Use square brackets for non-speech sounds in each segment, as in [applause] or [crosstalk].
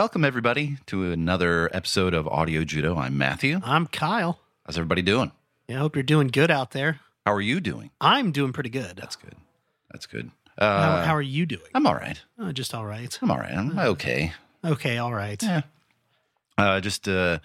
Welcome, everybody, to another episode of Audio Judo. I'm Matthew. I'm Kyle. How's everybody doing? Yeah, I hope you're doing good out there. How are you doing? I'm doing pretty good. That's good. That's good. how, Uh, how are you doing? I'm all right. Oh, just all right. I'm all right. I'm okay. Okay, all right. Yeah. Uh, just uh,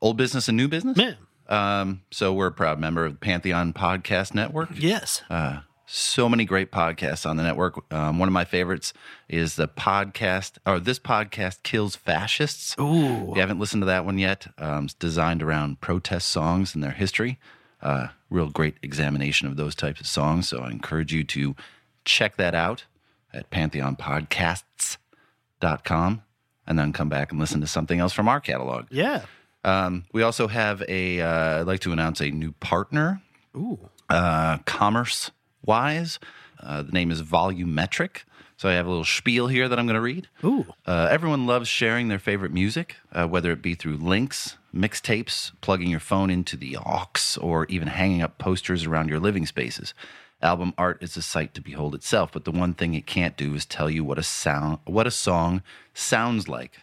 old business and new business. Man, Um, so we're a proud member of the Pantheon Podcast Network. yes. Uh, so many great podcasts on the network. Um, one of my favorites is the podcast, or this podcast kills fascists. Ooh. If you haven't listened to that one yet, um, it's designed around protest songs and their history. Uh, real great examination of those types of songs. So I encourage you to check that out at pantheonpodcasts.com and then come back and listen to something else from our catalog. Yeah. Um, we also have a, uh, I'd like to announce a new partner, Ooh. uh, commerce wise. Uh, the name is Volumetric. So I have a little spiel here that I'm going to read. Ooh. Uh, everyone loves sharing their favorite music, uh, whether it be through links, mixtapes, plugging your phone into the aux, or even hanging up posters around your living spaces. Album art is a sight to behold itself, but the one thing it can't do is tell you what a sound, what a song sounds like.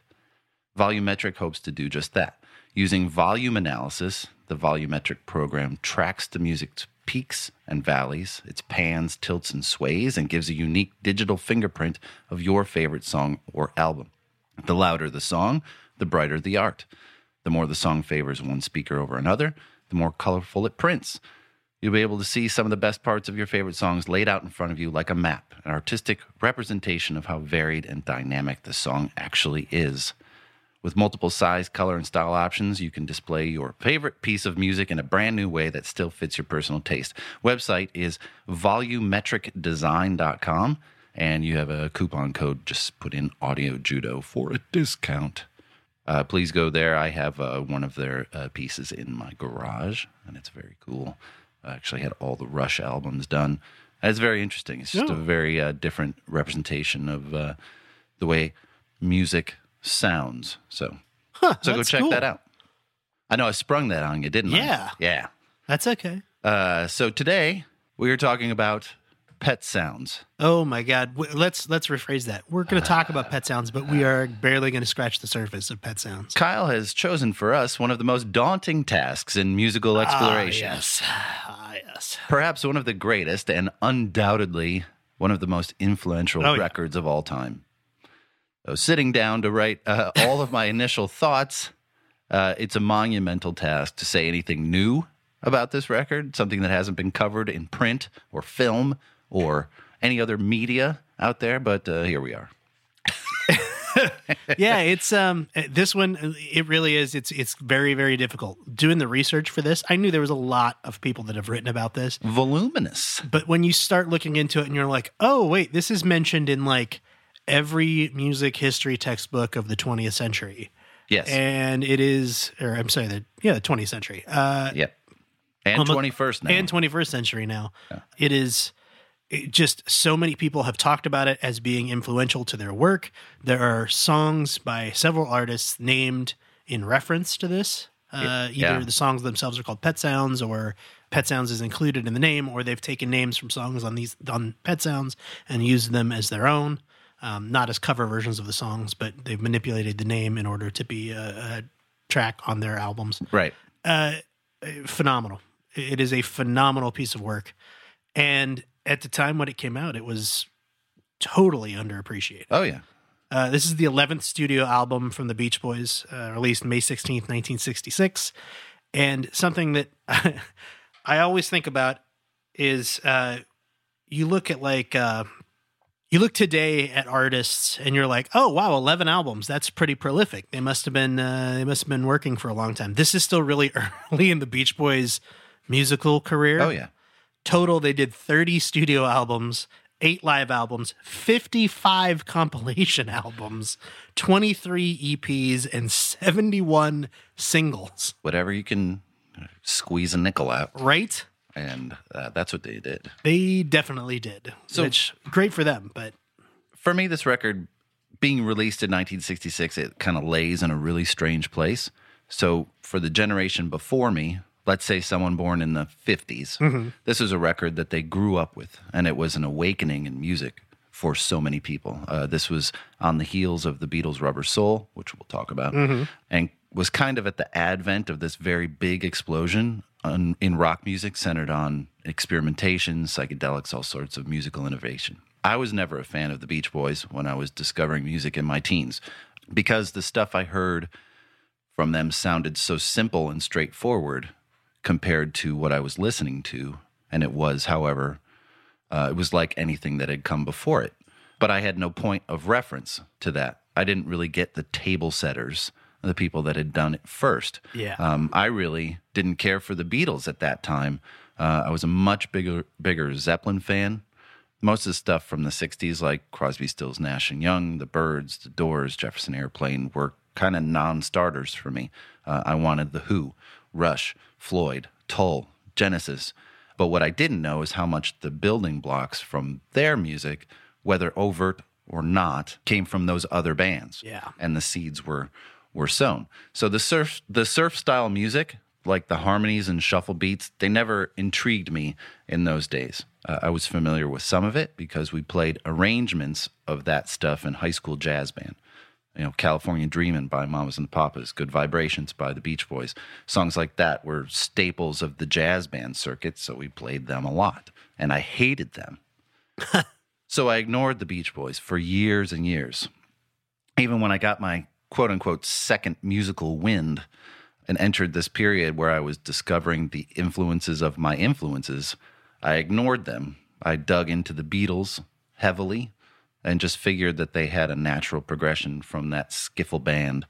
Volumetric hopes to do just that. Using volume analysis, the volumetric program tracks the music's peaks and valleys, its pans, tilts, and sways, and gives a unique digital fingerprint of your favorite song or album. The louder the song, the brighter the art. The more the song favors one speaker over another, the more colorful it prints. You'll be able to see some of the best parts of your favorite songs laid out in front of you like a map, an artistic representation of how varied and dynamic the song actually is. With multiple size, color, and style options, you can display your favorite piece of music in a brand new way that still fits your personal taste. Website is volumetricdesign.com, and you have a coupon code. Just put in Audio Judo for a discount. Uh, please go there. I have uh, one of their uh, pieces in my garage, and it's very cool. I actually had all the Rush albums done. It's very interesting. It's just a Oh. very uh, different representation of uh, the way music sounds. So, Huh, so go check cool. that out. I know I sprung that on you, didn't I? Yeah. Yeah. That's okay. Uh, so today we are talking about pet sounds. Oh my God. W- Let's let's rephrase that. We're going to talk about pet sounds, but we are barely going to scratch the surface of pet sounds. Kyle has chosen for us one of the most daunting tasks in musical exploration. Ah, yes. Ah, yes. Perhaps one of the greatest and undoubtedly one of the most influential Oh, yeah. records of all time. So, sitting down to write uh, all of my [laughs] initial thoughts, uh, it's a monumental task to say anything new about this record, something that hasn't been covered in print or film or any other media out there. But uh, here we are. yeah, it's um this one it really is it's it's very very difficult. Doing the research for this, I knew there was a lot of people that have written about this. Voluminous. But when you start looking into it and you're like, "Oh, wait, this is mentioned in like every music history textbook of the 20th century." Yes. And it is or I'm sorry, the yeah, the 20th century. Uh yep. And Almost- 21st now. and 21st century now. It is it just so many people have talked about it as being influential to their work. There are songs by several artists named in reference to this. Uh, Yeah. either the songs themselves are called Pet Sounds, or Pet Sounds is included in the name, or they've taken names from songs on these on Pet Sounds and used them as their own, um, not as cover versions of the songs, but they've manipulated the name in order to be a, a track on their albums right. phenomenal. It is a phenomenal piece of work. And at the time when it came out, it was totally underappreciated. Oh, yeah. Uh, this is the 11th studio album from the Beach Boys, uh, released May 16th, 1966. And something that [laughs] I always think about is uh, you look at like, uh, you look today at artists and you're like, oh wow, 11 albums. That's pretty prolific. They must have been, uh, they must have been working for a long time. This is still really [laughs] early in the Beach Boys musical career Oh, yeah. total they did 30 studio albums 8 live albums 55 [laughs] compilation albums 23 eps and 71 singles Whatever you can squeeze a nickel out. right And uh, that's what they did. they definitely did So- which great for them but for me, this record being released in 1966, it kind of lays in a really strange place. So, for the generation before me, let's say someone born in the 50s, this is a record that they grew up with, and it was an awakening in music for so many people. Uh, this was on the heels of the Beatles' Rubber Soul, which we'll talk about, and was kind of at the advent of this very big explosion on, in rock music centered on experimentation, psychedelics, all sorts of musical innovation. I was never a fan of the Beach Boys when I was discovering music in my teens because the stuff I heard from them sounded so simple and straightforward compared to what I was listening to. And it was, however, uh, it was like anything that had come before it. But I had no point of reference to that. I didn't really get the table setters, the people that had done it first. Yeah. Um, I really didn't care for the Beatles at that time. Uh, I was a much bigger, bigger Zeppelin fan. Most of the stuff from the '60s, like Crosby, Stills, Nash and Young, The Byrds, The Doors, Jefferson Airplane, were kind of non-starters for me. Uh, I wanted the Who, Rush, Floyd, Tull, Genesis. But what I didn't know is how much the building blocks from their music, whether overt or not, came from those other bands. Yeah. And the seeds were were sown. So the surf the surf style music, like the harmonies and shuffle beats, they never intrigued me in those days. Uh, I was familiar with some of it because we played arrangements of that stuff in high school jazz band you know, California Dreamin' by Mamas and the Papas, Good Vibrations by the Beach Boys. Songs like that were staples of the jazz band circuit, so we played them a lot. And I hated them. [laughs] so I ignored the Beach Boys for years and years. Even when I got my quote unquote second musical wind and entered this period where I was discovering the influences of my influences, I ignored them. I dug into the Beatles heavily and just figured that they had a natural progression from that skiffle band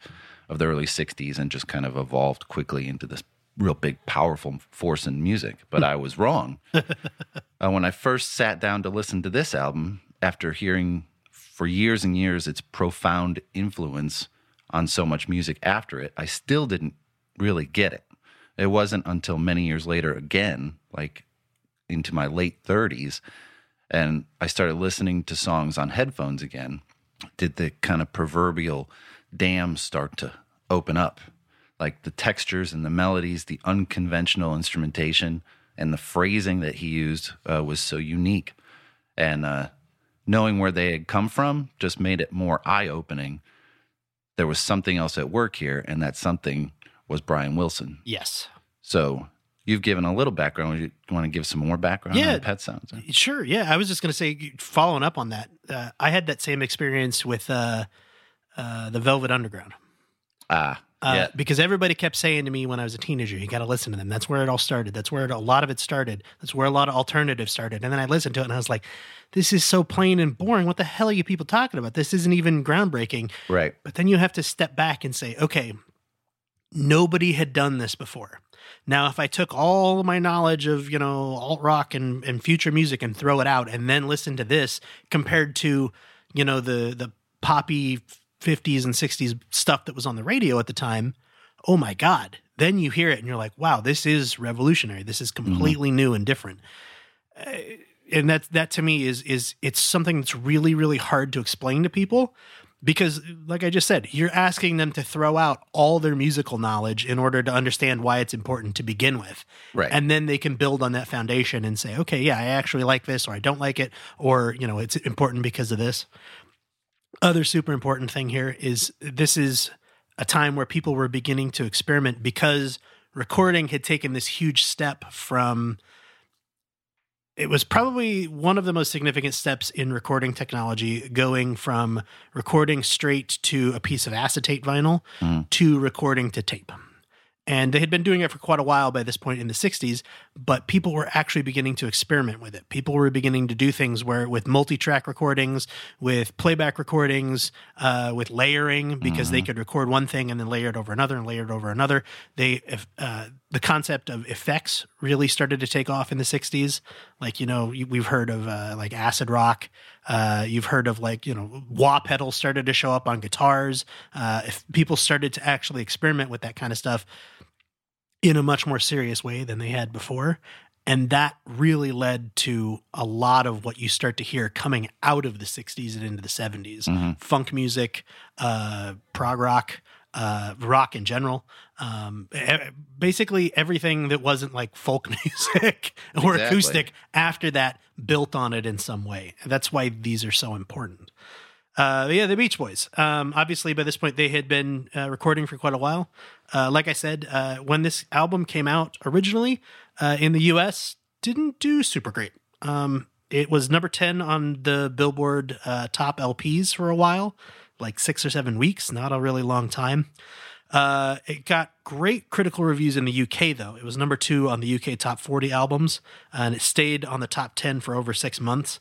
of the early 60s and just kind of evolved quickly into this real big powerful force in music. But i was wrong. [laughs] Uh, when i first sat down to listen to this album after hearing for years and years its profound influence on so much music after it i still didn't really get it it wasn't until many years later again like into my late 30s and I started listening to songs on headphones again, did the kind of proverbial dam start to open up? Like the textures and the melodies, the unconventional instrumentation, and the phrasing that he used uh, was so unique. And uh, knowing where they had come from just made it more eye opening. There was something else at work here, and that something was Brian Wilson. Yes. So you've given a little background. You want to give some more background Yeah. on Pet Sounds? Sure. Yeah. I was just going to say, following up on that, uh, I had that same experience with uh, uh, the Velvet Underground. Ah, Uh, yeah. Because everybody kept saying to me when I was a teenager, you got to listen to them. That's where it all started. That's where it, a lot of it started. That's where a lot of alternative started. And then I listened to it and I was like, this is so plain and boring. What the hell are you people talking about? This isn't even groundbreaking. Right. But then you have to step back and say, okay, nobody had done this before. Now, if I took all of my knowledge of, you know, alt rock and, and future music and throw it out and then listen to this compared to, you know, the the poppy 50s and 60s stuff that was on the radio at the time, oh my God. Then you hear it and you're like, wow, this is revolutionary. This is completely new and different. Uh, and that that to me is is it's something that's really really hard to explain to people because like i just said you're asking them to throw out all their musical knowledge in order to understand why it's important to begin with Right. and then they can build on that foundation and say okay yeah i actually like this or i don't like it or you know it's important because of this other super important thing here is this is a time where people were beginning to experiment because recording had taken this huge step from it was probably one of the most significant steps in recording technology going from recording straight to a piece of acetate vinyl Mm. to recording to tape. And they had been doing it for quite a while by this point in the 60s, but people were actually beginning to experiment with it. People were beginning to do things where, with multi track recordings, with playback recordings, uh, with layering, because they could record one thing and then layer it over another and layer it over another. They, if, uh, the concept of effects really started to take off in the 60s. Like, you know, we've heard of uh, like acid rock. Uh, you've heard of like, you know, wah pedals started to show up on guitars. Uh, if people started to actually experiment with that kind of stuff in a much more serious way than they had before. And that really led to a lot of what you start to hear coming out of the 60s and into the 70s Mhm. funk music, uh, prog rock, uh, rock in general. Um, basically, everything that wasn't like folk [laughs] music or Exactly. acoustic after that built on it in some way. That's why these are so important. Uh, yeah, the Beach Boys. Um, obviously, by this point, they had been uh, recording for quite a while. Uh, like I said, uh, when this album came out originally uh, in the U.S., didn't do super great. Um, it was number ten on the Billboard uh, top LPs for a while, like six or seven weeks. Not a really long time. Uh, it got great critical reviews in the UK, though. It was number two on the UK top 40 albums, and it stayed on the top 10 for over six months.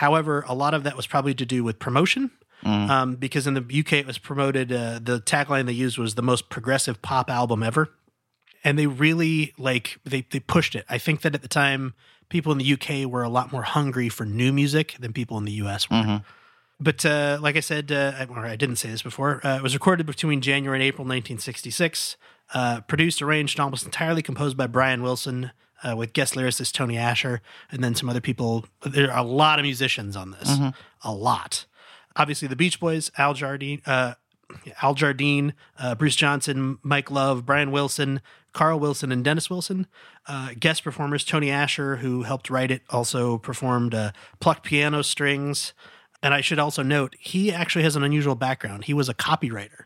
However, a lot of that was probably to do with promotion, um, because in the UK it was promoted. Uh, the tagline they used was the most progressive pop album ever, and they really like they they pushed it. I think that at the time, people in the UK were a lot more hungry for new music than people in the US were. But uh, like I said, uh, I- or I didn't say this before, uh, it was recorded between January and April 1966. Uh, produced, arranged, almost entirely composed by Brian Wilson, uh, with guest lyricist Tony Asher, and then some other people. There are a lot of musicians on this, a lot. Obviously, the Beach Boys, Al Jardine, uh, Al Jardine, uh, Bruce Johnston, Mike Love, Brian Wilson, Carl Wilson, and Dennis Wilson. Uh, guest performers Tony Asher, who helped write it, also performed uh, plucked piano strings. And I should also note, he actually has an unusual background. He was a copywriter.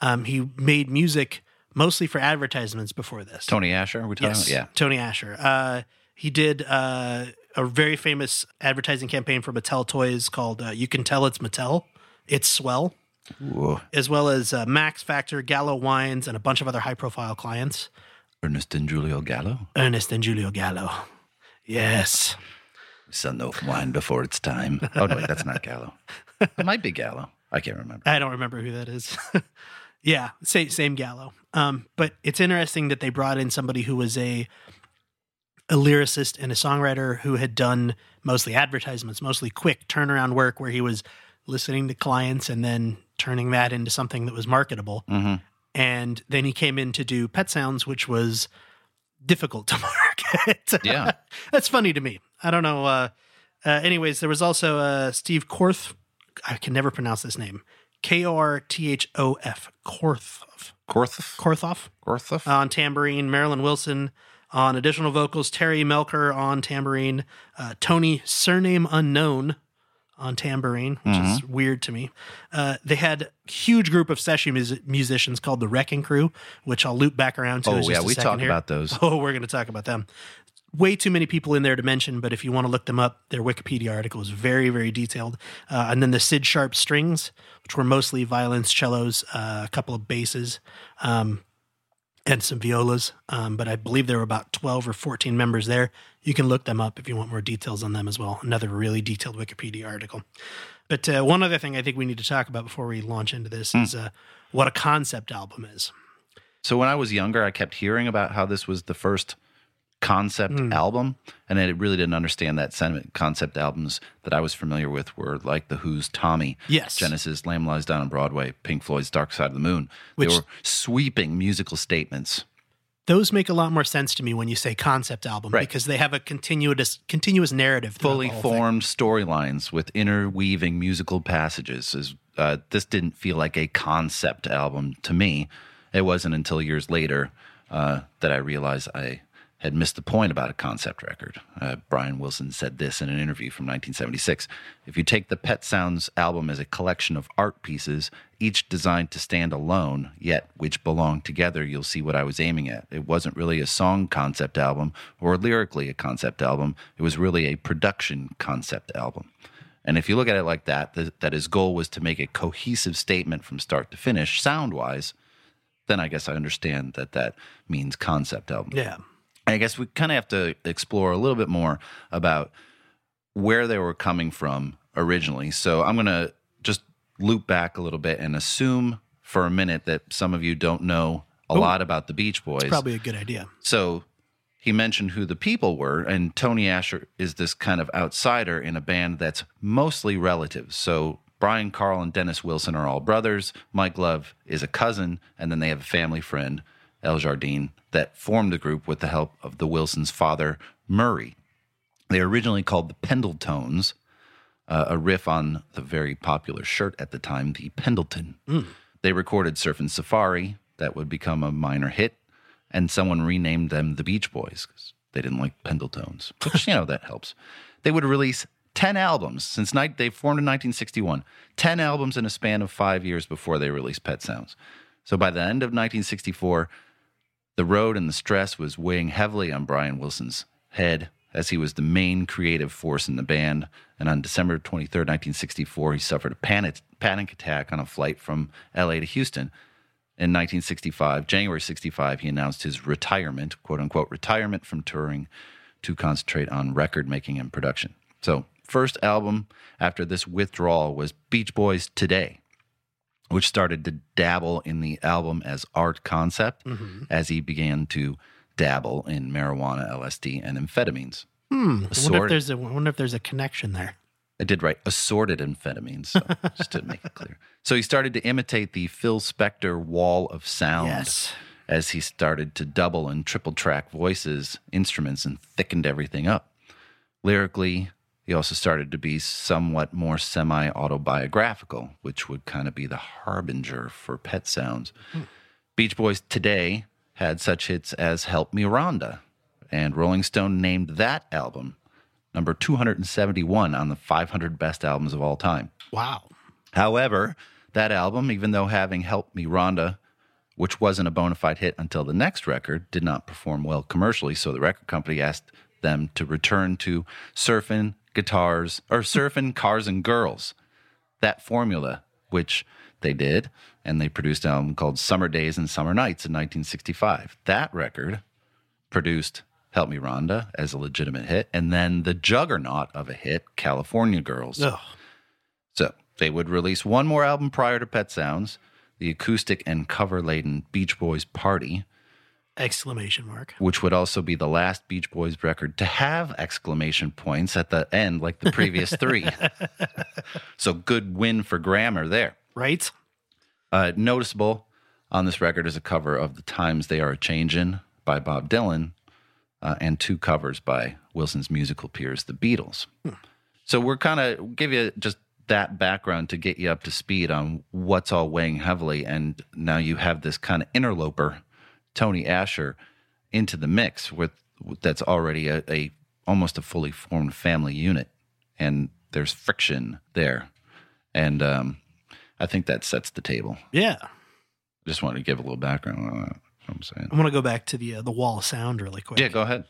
Um, he made music mostly for advertisements before this. Tony Asher, are we talking Yes, about? Yeah. Tony Asher. Uh, he did uh, a very famous advertising campaign for Mattel toys called uh, "You Can Tell It's Mattel." It's swell, Whoa. as well as uh, Max Factor, Gallo Wines, and a bunch of other high-profile clients. Ernest and Julio Gallo. Ernest and Julio Gallo. Yes. Sell no wine before it's time. Oh, no, wait, that's not Gallo. It might be Gallo. I can't remember. I don't remember who that is. [laughs] yeah, same same Gallo. Um, but it's interesting that they brought in somebody who was a a lyricist and a songwriter who had done mostly advertisements, mostly quick turnaround work where he was listening to clients and then turning that into something that was marketable. Mhm. And then he came in to do Pet Sounds, which was difficult to [laughs] market. Yeah. [laughs] That's funny to me. I don't know. Uh, uh, anyways, there was also uh, Steve Korth. I can never pronounce this name. K O R T H O F. Korthof. Korthof? Korthof Korthof? on tambourine. Marilyn Wilson on additional vocals. Terry Melcher on tambourine. Uh, Tony, surname unknown, on tambourine, which is weird to me. Uh, they had a huge group of session mus- musicians called the Wrecking Crew, which I'll loop back around to. oh, yeah, we talked about those. [laughs] Oh, we're going to talk about them. Way too many people in there to mention, but if you want to look them up, their Wikipedia article is very, very detailed. Uh, and then the Sid Sharp strings, which were mostly violins, cellos, uh, a couple of basses, um, and some violas. Um, but I believe there were about 12 or 14 members there. You can look them up if you want more details on them as well. Another really detailed Wikipedia article. But uh, one other thing I think we need to talk about before we launch into this is uh, what a concept album is. So when I was younger, I kept hearing about how this was the first concept album, and I really didn't understand that sentiment. Concept albums that I was familiar with were like the Who's Tommy, Yes. Genesis, Lamb Lies Down on Broadway, Pink Floyd's Dark Side of the Moon. Which- they were sweeping musical statements. those make a lot more sense to me when you say concept album Right. because they have a continuous continuous narrative fully the whole thing. formed storylines with interweaving musical passages. Is uh, this didn't feel like a concept album to me? It wasn't until years later uh, that I realized I had missed the point about a concept record. Uh, Brian Wilson said this in an interview from 1976. If you take the Pet Sounds album as a collection of art pieces, each designed to stand alone, yet which belong together, you'll see what I was aiming at. It wasn't really a song concept album or lyrically a concept album, it was really a production concept album. And if you look at it like that, th- that his goal was to make a cohesive statement from start to finish, sound wise, then I guess I understand that that means concept album. Yeah. I guess we kind of have to explore a little bit more about where they were coming from originally. So I'm going to just loop back a little bit and assume for a minute that some of you don't know a lot about the Beach Boys. Probably a good idea. So he mentioned who the people were, and Tony Asher is this kind of outsider in a band that's mostly relatives. So Brian, Carl, and Dennis Wilson are all brothers. Mike Love is a cousin, and then they have a family friend, Al Jardine, that formed the group with the help of the Wilsons' father, Murray. They were originally called the Pendletones, uh, a riff on the very popular shirt at the time, the Pendleton. They recorded Surfin' Safari, that would become a minor hit, and someone renamed them the Beach Boys because they didn't like Pendletones, which, you know, that helps. They would release 10 albums since night they formed in 1961, 10 albums in a span of five years before they released Pet Sounds. So by the end of 1964, the road and the stress was weighing heavily on Brian Wilson's head as he was the main creative force in the band. And on December 23, 1964, he suffered a panic, panic attack on a flight from LA to Houston. In 1965, January 65, he announced his retirement, quote unquote, retirement from touring to concentrate on record making and production. So, first album after this withdrawal was Beach Boys Today, which started to dabble in the album as art concept as he began to dabble in marijuana, LSD, and amphetamines. Hmm. I wonder if there's a wonder if there's a connection there. I did write assorted amphetamines, so [laughs] just to make it clear. So he started to imitate the Phil Spector wall of sound Yes. as he started to double and triple track voices, instruments, and thickened everything up. Lyrically, he also started to be somewhat more semi autobiographical, which would kind of be the harbinger for pet sounds. Hmm. Beach Boys today had such hits as Help Me Rhonda, and Rolling Stone named that album number 271 on the 500 best albums of all time. Wow. However, that album, even though having Help Me Rhonda, which wasn't a bona fide hit until the next record, did not perform well commercially, so the record company asked them to return to surfing guitars or surfing cars and girls. That formula, which they did, and they produced an album called Summer Days and Summer Nights in 1965. That record produced Help Me Rhonda as a legitimate hit, and then the juggernaut of a hit, California Girls. Ugh. So they would release one more album prior to Pet Sounds, the acoustic and cover laden Beach Boys Party, Exclamation mark. which would also be the last Beach Boys record to have exclamation points at the end, like the previous three. [laughs] so good win for grammar there. Right? Uh, noticeable on this record is a cover of The Times They Are a Changin' by Bob Dylan uh, and two covers by Wilson's musical peers, the Beatles. So we're kind of give you just that background to get you up to speed on what's all weighing heavily. And now you have this kind of interloper, Tony Asher, into the mix with that's already a, a almost a fully formed family unit. And there's friction there. And um, I think that sets the table. Yeah. Just wanted to give a little background on that. I'm saying. I want to go back to the uh, the wall of sound really quick. Yeah, go ahead.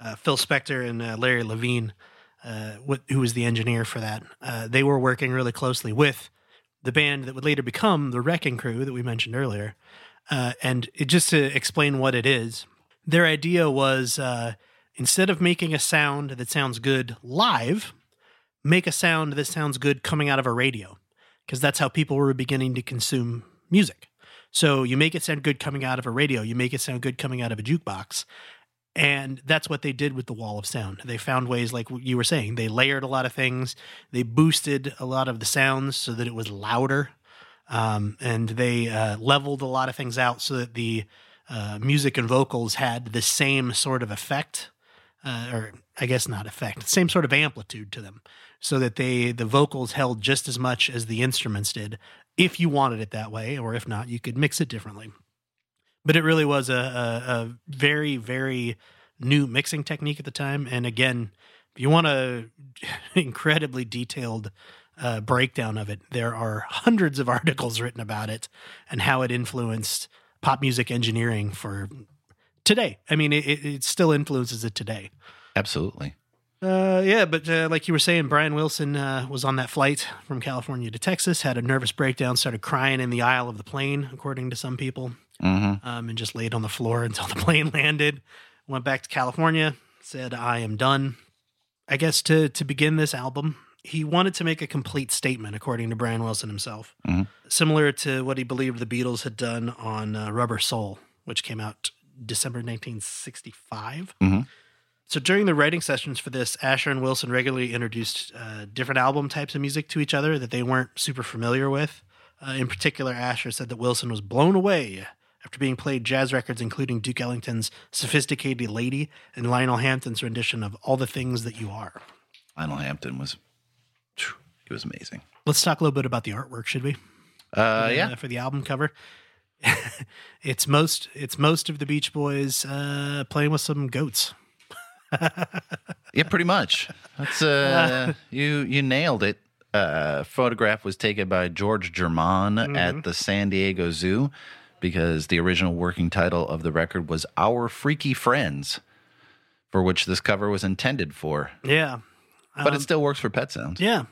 uh, Phil Spector and uh, Larry Levine, uh, what, who was the engineer for that, uh, they were working really closely with the band that would later become the Wrecking Crew that we mentioned earlier. Uh, and it, just to explain what it is, their idea was uh, instead of making a sound that sounds good live, make a sound that sounds good coming out of a radio, because that's how people were beginning to consume music. So you make it sound good coming out of a radio, you make it sound good coming out of a jukebox. And that's what they did with the wall of sound. They found ways, like you were saying, they layered a lot of things. They boosted a lot of the sounds so that it was louder. Um, and they uh, leveled a lot of things out so that the uh, music and vocals had the same sort of effect, uh, or I guess not effect, same sort of amplitude to them, so that they the vocals held just as much as the instruments did. If you wanted it that way, or if not, you could mix it differently but it really was a, a, a very very new mixing technique at the time and again if you want a [laughs] incredibly detailed uh, breakdown of it there are hundreds of [laughs] articles written about it and how it influenced pop music engineering for today i mean it, it still influences it today Absolutely. uh, yeah, but uh, like you were saying, Brian Wilson uh, was on that flight from California to Texas, had a nervous breakdown, started crying in the aisle of the plane, according to some people, hmm um, and just laid on the floor [laughs] until the plane landed. Went back to California, said, I am done. I guess to, to begin this album, he wanted to make a complete statement, according to Brian Wilson himself, Mhm. similar to what he believed the Beatles had done on uh, Rubber Soul, which came out December 1965. Mhm. So during the writing sessions for this, Asher and Wilson regularly introduced uh, different album types of music to each other that they weren't super familiar with. Uh, in particular, Asher said that Wilson was blown away after being played jazz records, including Duke Ellington's "Sophisticated Lady" and Lionel Hampton's rendition of "All the Things That You Are." Lionel Hampton was, he was amazing. Let's talk a little bit about the artwork, should we? Uh, uh, yeah. for the album cover. [laughs] it's most it's most of the Beach Boys uh, playing with some goats. [laughs] Yeah, pretty much. That's uh, you you nailed it. Uh, photograph was taken by George Jerman at the San Diego Zoo because the original working title of the record was "Our Freaky Friends," for which this cover was intended for. Yeah, But it still works for Pet Sounds. yeah.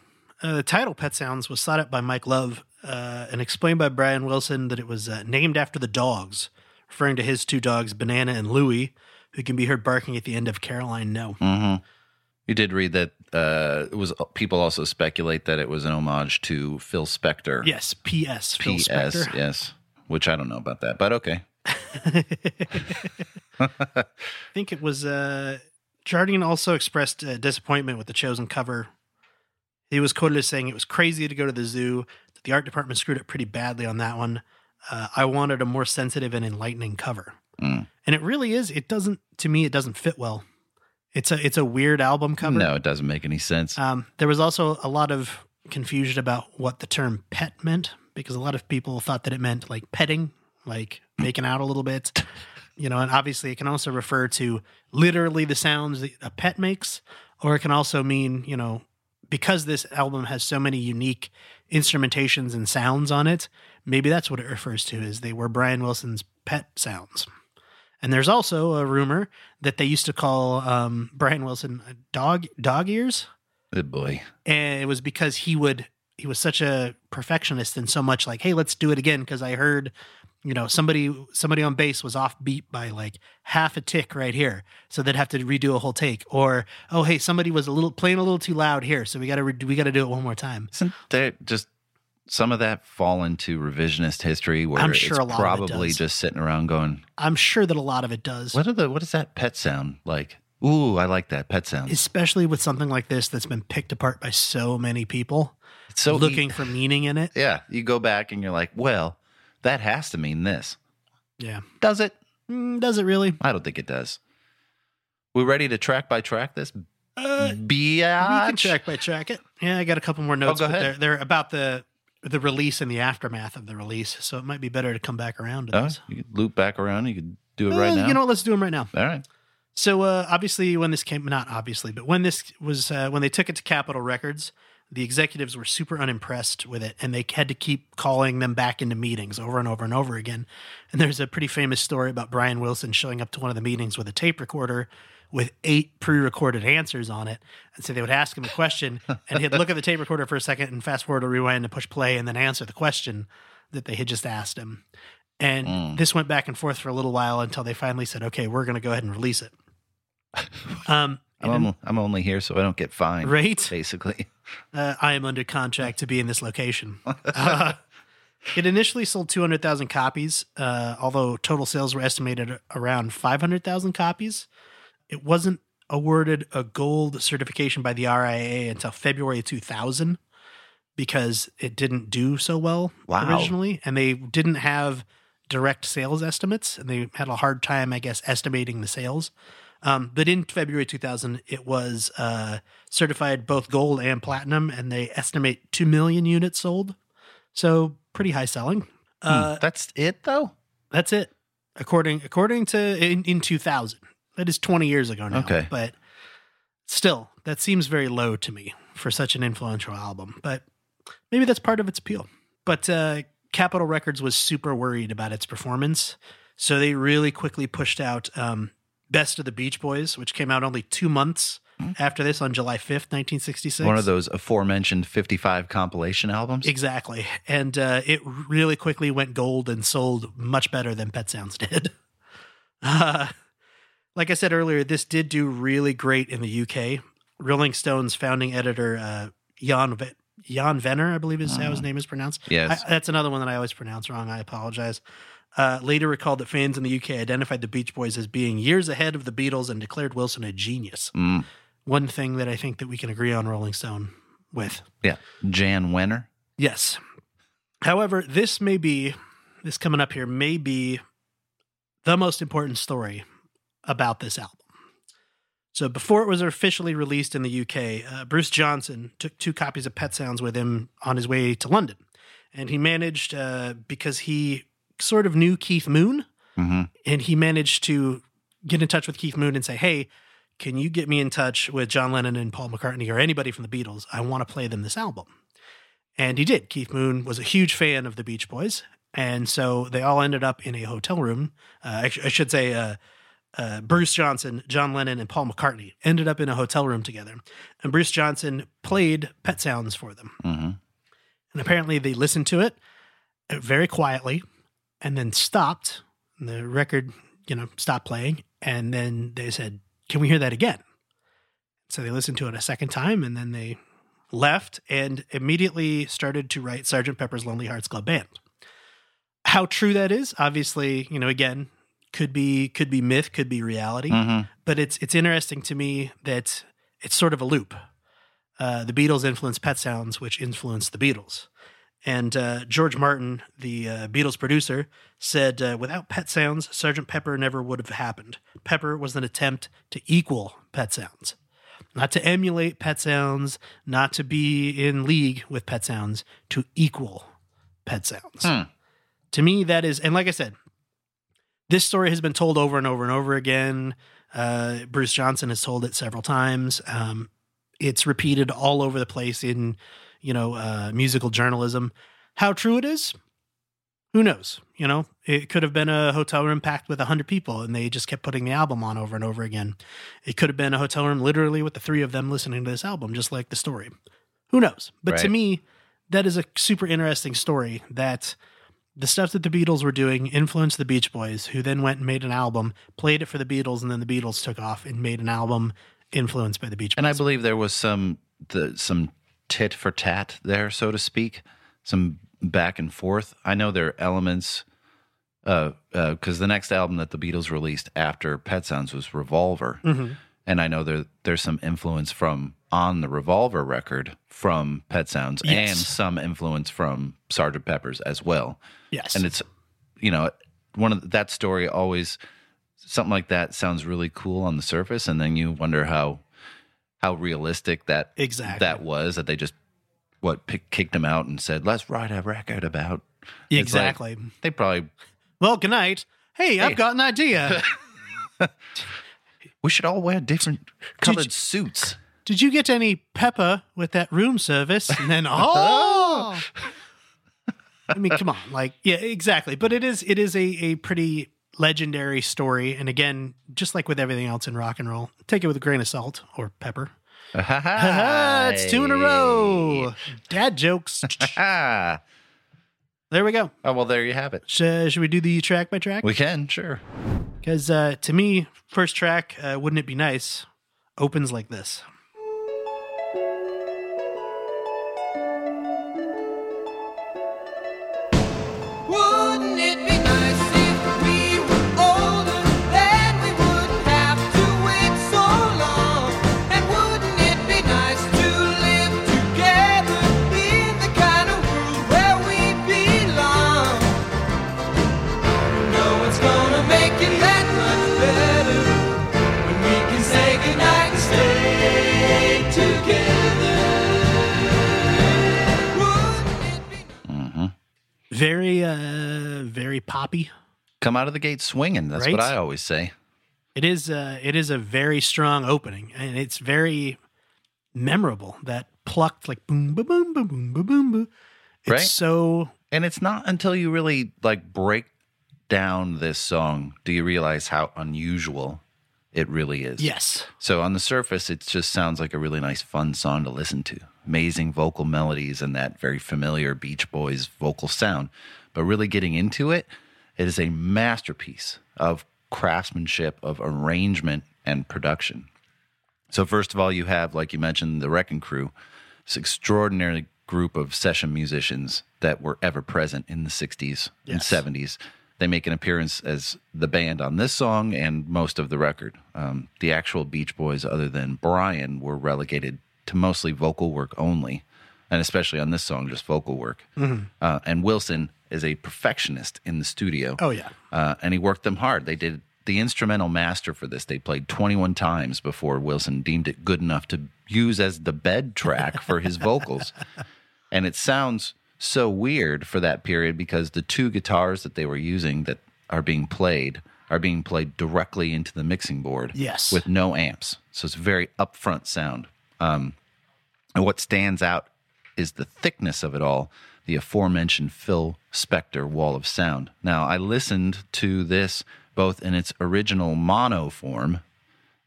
Uh, the title "Pet Sounds" was thought up by Mike Love uh, and explained by Brian Wilson that it was uh, named after the dogs, referring to his two dogs, Banana and Louie, who can be heard barking at the end of Caroline No. Mm-hmm. You did read that uh, it was. People also speculate that it was an homage to Phil Spector. Yes, P.S. Phil P.S. Spector. Yes, which I don't know about that, but okay. [laughs] I think it was uh Jardine also expressed uh, disappointment with the chosen cover. He was quoted as saying it was crazy to go to the zoo. that The art department screwed up pretty badly on that one. Uh, I wanted a more sensitive and enlightening cover, Mm. and it really is. It doesn't to me. It doesn't fit well. It's a it's a weird album cover. No, it doesn't make any sense. Um, there was also a lot of confusion about what the term pet meant because a lot of people thought that it meant like petting, like making out a little bit, you know, and obviously it can also refer to literally the sounds that a pet makes, or it can also mean, you know, because this album has so many unique instrumentations and sounds on it, maybe that's what it refers to is they were Brian Wilson's pet sounds. And there's also a rumor that they used to call um, Brian Wilson dog dog ears Good boy. and it was because he would he was such a perfectionist and so much like hey let's do it again because i heard you know somebody somebody on bass was off beat by like half a tick right here so they'd have to redo a whole take or oh hey somebody was a little playing a little too loud here so we gotta re- we gotta do it one more time Isn't there just some of that fall into revisionist history where I'm sure it's a lot of it probably does. just sitting around going, i'm sure that a lot of it does what are the what does that pet sound like? Ooh, I like that pet sound. especially with something like this that's been picked apart by so many people It's so looking for meaning in it yeah, you go back and you're like, well, that has to mean this. yeah Does it? Mm, does it really I don't think it does. We ready to track by track this? uh, Biatch? We can track by track it. Yeah, I got a couple more notes. go but ahead. They're, they're about the the release and the aftermath of the release, so it might be better to come back around to Oh, you could loop back around. You could do it Uh, right now. You know what? Let's do them right now. All right. So uh, obviously, when this came, not obviously, but when this was uh, when they took it to Capitol Records, the executives were super unimpressed with it, and they had to keep calling them back into meetings over and over and over again. And there's a pretty famous story about Brian Wilson showing up to one of the meetings with a tape recorder with eight pre-recorded answers on it, and so they would ask him a question, and he'd look at the tape recorder for a second and fast forward or rewind and push play, and then answer the question that they had just asked him. And this went back and forth for a little while until they finally said, "Okay, we're going to go ahead and release it." [laughs] Um, I'm, only, I'm only here so I don't get fined. Right? Basically. Uh, I am under contract to be in this location. [laughs] Uh, it initially sold 200,000 copies, uh, although total sales were estimated around 500,000 copies. It wasn't awarded a gold certification by the RIA until February 2000 because it didn't do so well Wow. originally. And they didn't have direct sales estimates, and they had a hard time, I guess, estimating the sales. Um, but in February 2000, it was uh, certified both gold and platinum, and they estimate 2 million units sold. So pretty high selling. Uh, Hmm, That's it, though? That's it. According according to in, in 2000. That is 20 years ago now. Okay. But still, that seems very low to me for such an influential album. But maybe that's part of its appeal. But uh, Capitol Records was super worried about its performance. So they really quickly pushed out um, Best of the Beach Boys, which came out only two months after this on July 5th, 1966. Hmm. One of those aforementioned 55 compilation albums? Exactly. And uh, it really quickly went gold and sold much better than Pet Sounds did. [laughs] Uh, like I said earlier, this did do really great in the UK. Rolling Stone's founding editor, uh, Jan, v- Jan Venner, I believe is how his name is pronounced. Yes. I, that's another one that I always pronounce wrong. I apologize. Uh, later recalled that fans in the UK identified the Beach Boys as being years ahead of the Beatles and declared Wilson a genius. Mm, One thing that I think that we can agree on Rolling Stone with. yeah. Jan Wenner? Yes. However, this may be, this coming up here may be the most important story about this album. So before it was officially released in the UK, uh, Bruce Johnston took two copies of Pet Sounds with him on his way to London. and he managed uh, because he sort of knew Keith Moon, hmm and he managed to get in touch with Keith Moon and say, "Hey, can you get me in touch with John Lennon and Paul McCartney or anybody from the Beatles? I want to play them this album." And he did. Keith Moon was a huge fan of the Beach Boys, and so they all ended up in a hotel room. Uh, I, sh- I should say, uh, uh, Bruce Johnston, John Lennon, and Paul McCartney ended up in a hotel room together. And Bruce Johnston played Pet Sounds for them. hmm And apparently they listened to it very quietly and then stopped. And the record, you know, stopped playing. And then they said, Can we hear that again? So they listened to it a second time and then they left and immediately started to write Sergeant Pepper's Lonely Hearts Club Band. How true that is, obviously, you know, again, could be could be myth, could be reality hmm but it's it's interesting to me that it's sort of a loop. Uh, the Beatles influenced Pet Sounds, which influenced the Beatles. And uh, George Martin, the uh, Beatles producer, said, uh, "Without Pet Sounds, Sergeant Pepper never would have happened. Pepper was an attempt to equal Pet Sounds, not to emulate Pet Sounds, not to be in league with Pet Sounds, to equal Pet Sounds." Hmm. To me, that is, and like I said, this story has been told over and over and over again. Uh, Bruce Johnston has told it several times. Um, it's repeated all over the place in, you know, uh, musical journalism. How true it is, who knows? You know, it could have been a hotel room packed with 100 people and they just kept putting the album on over and over again. It could have been a hotel room literally with the three of them listening to this album, just like the story. Who knows? But to me, that is a super interesting story that the stuff that the Beatles were doing influenced the Beach Boys, who then went and made an album, played it for the Beatles, and then the Beatles took off and made an album influenced by the Beach Boys. And I believe there was some the some tit for tat there, so to speak, some back and forth. I know there are elements uh because the next album that the Beatles released after Pet Sounds was Revolver, Mhm. and I know there there's some influence from on the Revolver record from Pet Sounds Yes. and some influence from Sgt. Pepper's as well. Yes. And it's you know one of that story always something like that sounds really cool on the surface, and then you wonder how how realistic that exactly. that was that they just what pick, kicked him out and said let's write a record about it's like- exactly. they probably well, good night. Hey, Hey. I've got an idea. [laughs] [laughs] we should all wear different colored you- suits Did you get any pepper with that room service? And then, [laughs] oh, I mean, come on, like, yeah, exactly. But it is, it is a a pretty legendary story. And again, just like with everything else in rock and roll, take it with a grain of salt or pepper. [laughs] It's two in a row. Dad jokes. [laughs] There we go. oh well there you have it Sh- should we do the track by track? we can sure Because uh, to me, first track, uh, wouldn't it be nice? Opens like this. Very, uh, very poppy. Come out of the gate swinging. That's right? what I always say. It is. Uh, it is a very strong opening, and it's very memorable. That plucked like boom, boom, boom, boom, boom, boom, boom. It's right? so. And it's not until you really like break down this song do you realize how unusual it really is. Yes. So on the surface, it just sounds like a really nice, fun song to listen to. Amazing vocal melodies and that very familiar Beach Boys vocal sound. But really getting into it, it is a masterpiece of craftsmanship, of arrangement, and production. So first of all, you have, like you mentioned, the Wrecking Crew, this extraordinary group of session musicians that were ever present in the 60s and 70s. They make an appearance as the band on this song and most of the record. Um, the actual Beach Boys, other than Brian, were relegated to mostly vocal work only, and especially on this song, just vocal work. Uh, and Wilson is a perfectionist in the studio Oh yeah. uh, and he worked them hard. They did the instrumental master for this. They played 21 times before Wilson deemed it good enough to use as the bed track for his [laughs] vocals. And it sounds so weird for that period because the two guitars that they were using that are being played are being played directly into the mixing board Yes. with no amps. So it's a very upfront sound. Um, and what stands out is the thickness of it all, the aforementioned Phil Spector wall of sound. Now, I listened to this both in its original mono form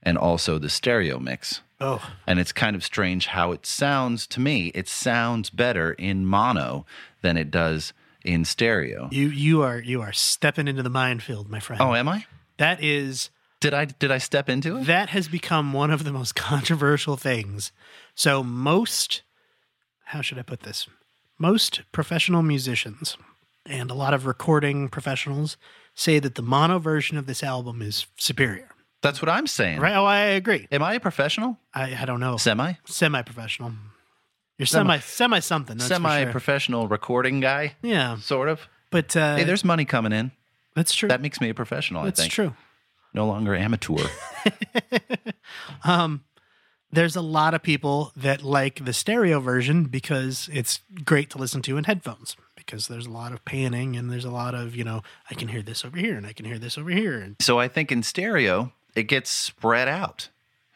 and also the stereo mix. Oh, And it's kind of strange how it sounds to me. It sounds better in mono than it does in stereo. you you are you are stepping into the minefield, my friend. Oh, am I? that is Did I did I step into it? that has become one of the most [laughs] controversial things. So most how should I put this? Most professional musicians and a lot of recording professionals say that the mono version of this album is superior. That's what I'm saying. Right? Oh, I agree. Am I a professional? I, I don't know. Semi? Semi-professional. You're Semi- semi semi something. that's Semi sure. professional recording guy, Yeah, sort of. but uh, Hey, there's money coming in. that's true. That makes me a professional, that's I think. true. No longer amateur. [laughs] there's a lot of people that like the stereo version because it's great to listen to in headphones because there's a lot of panning and there's a lot of you know i can hear this over here and i can hear this over here and so I think in stereo, it gets spread out.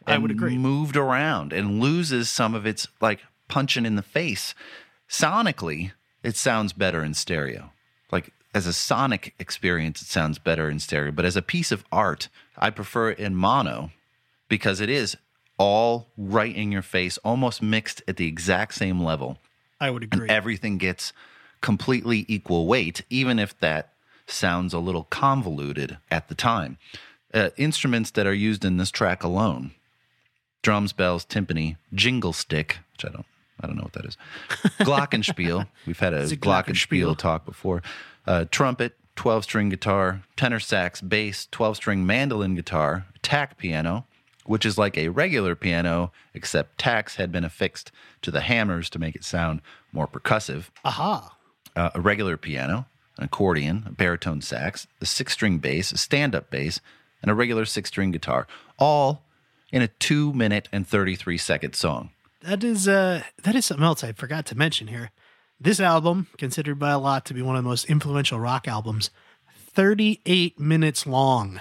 I and would agree. Moved around and loses some of its like punching in the face. Sonically, it sounds better in stereo. Like as a sonic experience, it sounds better in stereo. But as a piece of art, I prefer it in mono because it is all right in your face, almost mixed at the exact same level. i would agree everything gets completely equal weight, even if that sounds a little convoluted at the time. Uh, instruments that are used in this track alone drums, bells, timpani, jingle stick, which I don't. I don't know what that is. [laughs] Glockenspiel. We've had a, a glockenspiel glockenspiel. talk before. Uh, trumpet, 12 string guitar, tenor sax, bass, 12 string mandolin guitar, a tack piano, which is like a regular piano, except tacks had been affixed to the hammers to make it sound more percussive. Aha. Uh, a regular piano, an accordion, a baritone sax, a six string bass, a stand up bass, and a regular six string guitar, all in a two minute and 33 second song. that is uh that is something else i forgot to mention here. This album considered by a lot to be one of the most influential rock albums 38 minutes long.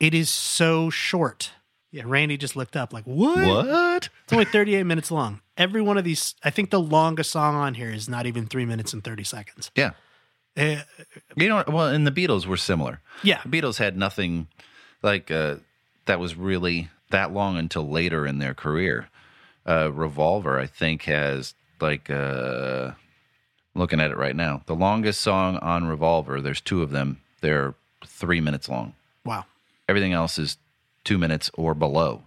It is so short yeah randy just looked up like what What? It's only 38 minutes long. Every one of these, I think the longest song on here is not even three minutes and 30 seconds. Yeah. Eh, You know, well, and the Beatles were similar. yeah. The Beatles had nothing like uh, that was really that long until later in their career. Uh, Revolver, I think, has like uh, looking at it right now. The longest song on Revolver, there's two of them. They're three minutes long. Wow. Everything else is two minutes or below.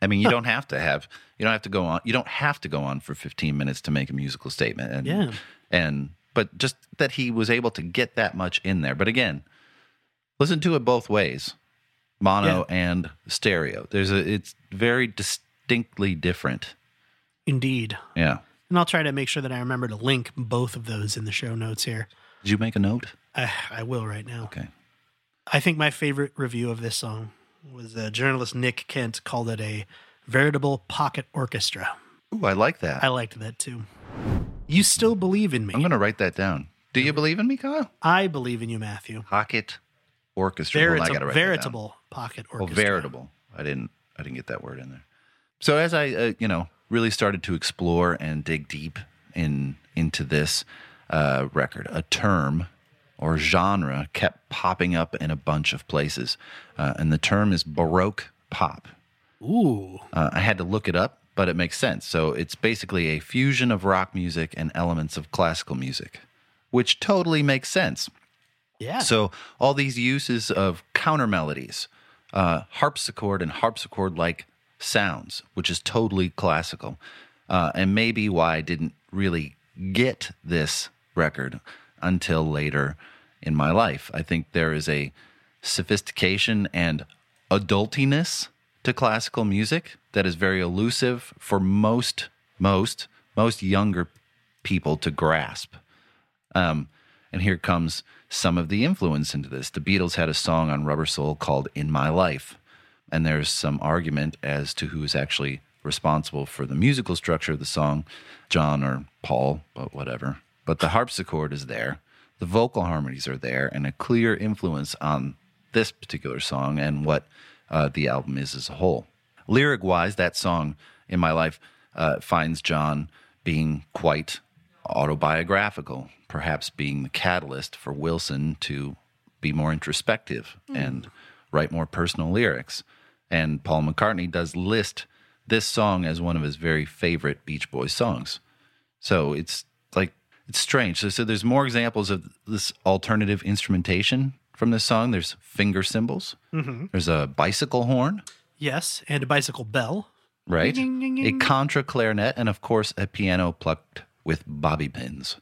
I mean, you don't have to have you don't have to go on you don't have to go on for 15 minutes to make a musical statement. And Yeah. and but just that he was able to get that much in there. But again, listen to it both ways, mono and stereo. There's a it's very distinctly different. Indeed. Yeah. And I'll try to make sure that I remember to link both of those in the show notes here. Did you make a note? I, I will right now. Okay. I think my favorite review of this song was uh, journalist Nick Kent called it a veritable pocket orchestra. Ooh, I like that. I liked that too. You still believe in me. I'm going to write that down. Do you believe in me, Kyle? I believe in you, Matthew. Pocket orchestra. Hold on, I Veritable, write veritable pocket Oh, orchestra. veritable. I didn't. I didn't get that word in there. So as I, uh, you know, really started to explore and dig deep in into this uh, record, a term or genre kept popping up in a bunch of places, uh, and the term is baroque pop. Ooh. Uh, I had to look it up, but it makes sense. So it's basically a fusion of rock music and elements of classical music, which totally makes sense. Yeah. So all these uses of counter melodies, uh, harpsichord and harpsichord like sounds, which is totally classical, uh, and maybe why I didn't really get this record until later in my life. I think there is a sophistication and adultiness to classical music that is very elusive for most most most younger people to grasp. Um, and here comes some of the influence into this. The Beatles had a song on Rubber Soul called In My Life. And there's some argument as to who is actually responsible for the musical structure of the song, John or Paul, but whatever. But the harpsichord is there, the vocal harmonies are there, and a clear influence on this particular song and what uh, the album is as a whole. Lyric wise, that song in my life uh, finds John being quite autobiographical, perhaps being the catalyst for Wilson to be more introspective and write more personal lyrics. And Paul McCartney does list this song as one of his very favorite Beach Boys songs. So it's it's strange. So, so there's more examples of this alternative instrumentation from this song. There's finger cymbals. Mm-hmm. There's a bicycle horn, Yes, and a bicycle bell. right? Ding, ding, A ding. contra clarinet, and of course a piano plucked with bobby pins,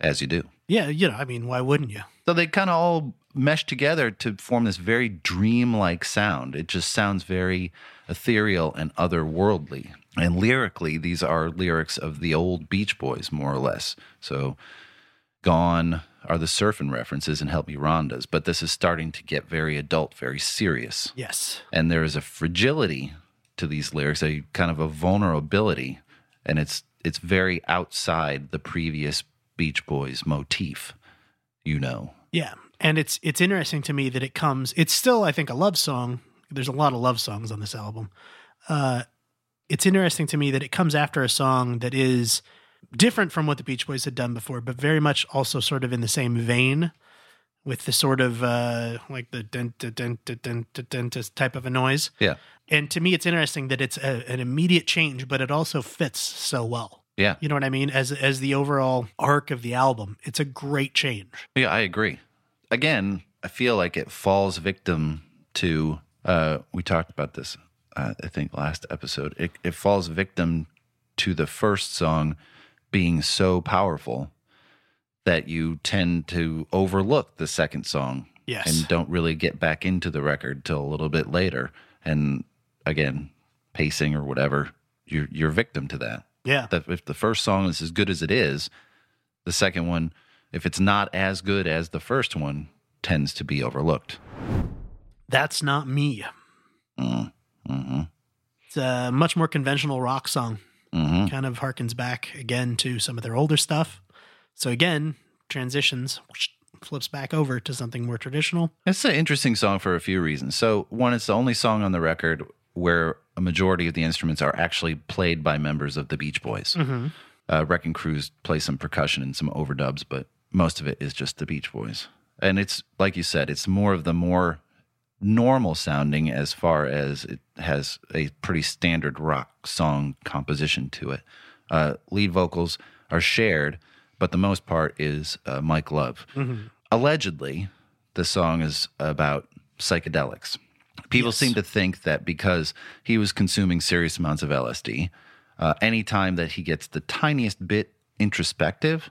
as you do. Yeah, you know, I mean, why wouldn't you? So they kind of all mesh together to form this very dream-like sound. It just sounds very ethereal and otherworldly. And lyrically, these are lyrics of the old Beach Boys, more or less. So Gone are the surfing references and Help Me Rhondas, but this is starting to get very adult, very serious. Yes. And there is a fragility to these lyrics, a kind of a vulnerability, and it's it's very outside the previous Beach Boys motif, you know. Yeah. And it's it's interesting to me that it comes it's still I think a love song. There's a lot of love songs on this album. Uh it's interesting to me that it comes after a song that is different from what the Beach Boys had done before, but very much also sort of in the same vein with the sort of uh like the dent dent dent dent dent type of a noise. Yeah. And to me it's interesting that it's a, an immediate change, but it also fits so well. Yeah. You know what I mean? As as the overall arc of the album, it's a great change. Yeah, I agree. Again, I feel like it falls victim to. Uh, we talked about this, uh, I think, last episode. It, it falls victim to the first song being so powerful that you tend to overlook the second song Yes. and don't really get back into the record till a little bit later. And again, pacing or whatever, you're you're victim to that Yeah. that if the first song is as good as it is, the second one, if it's not as good as the first one, tends to be overlooked. That's not me. Mm, hmm It's a much more conventional rock song. hmm Kind of harkens back again to some of their older stuff. So again, transitions, whoosh, flips back over to something more traditional. It's an interesting song for a few reasons. So, one, it's the only song on the record where a majority of the instruments are actually played by members of the Beach Boys. Mm-hmm. Uh, Wrecking Crews play some percussion and some overdubs, but most of it is just the Beach Boys. And it's like you said, it's more of the more normal sounding as far as it has a pretty standard rock song composition to it. Uh, lead vocals are shared, but the most part is uh, Mike Love. Allegedly, the song is about psychedelics. People Yes. seem to think that because he was consuming serious amounts of LSD, uh, anytime that he gets the tiniest bit introspective,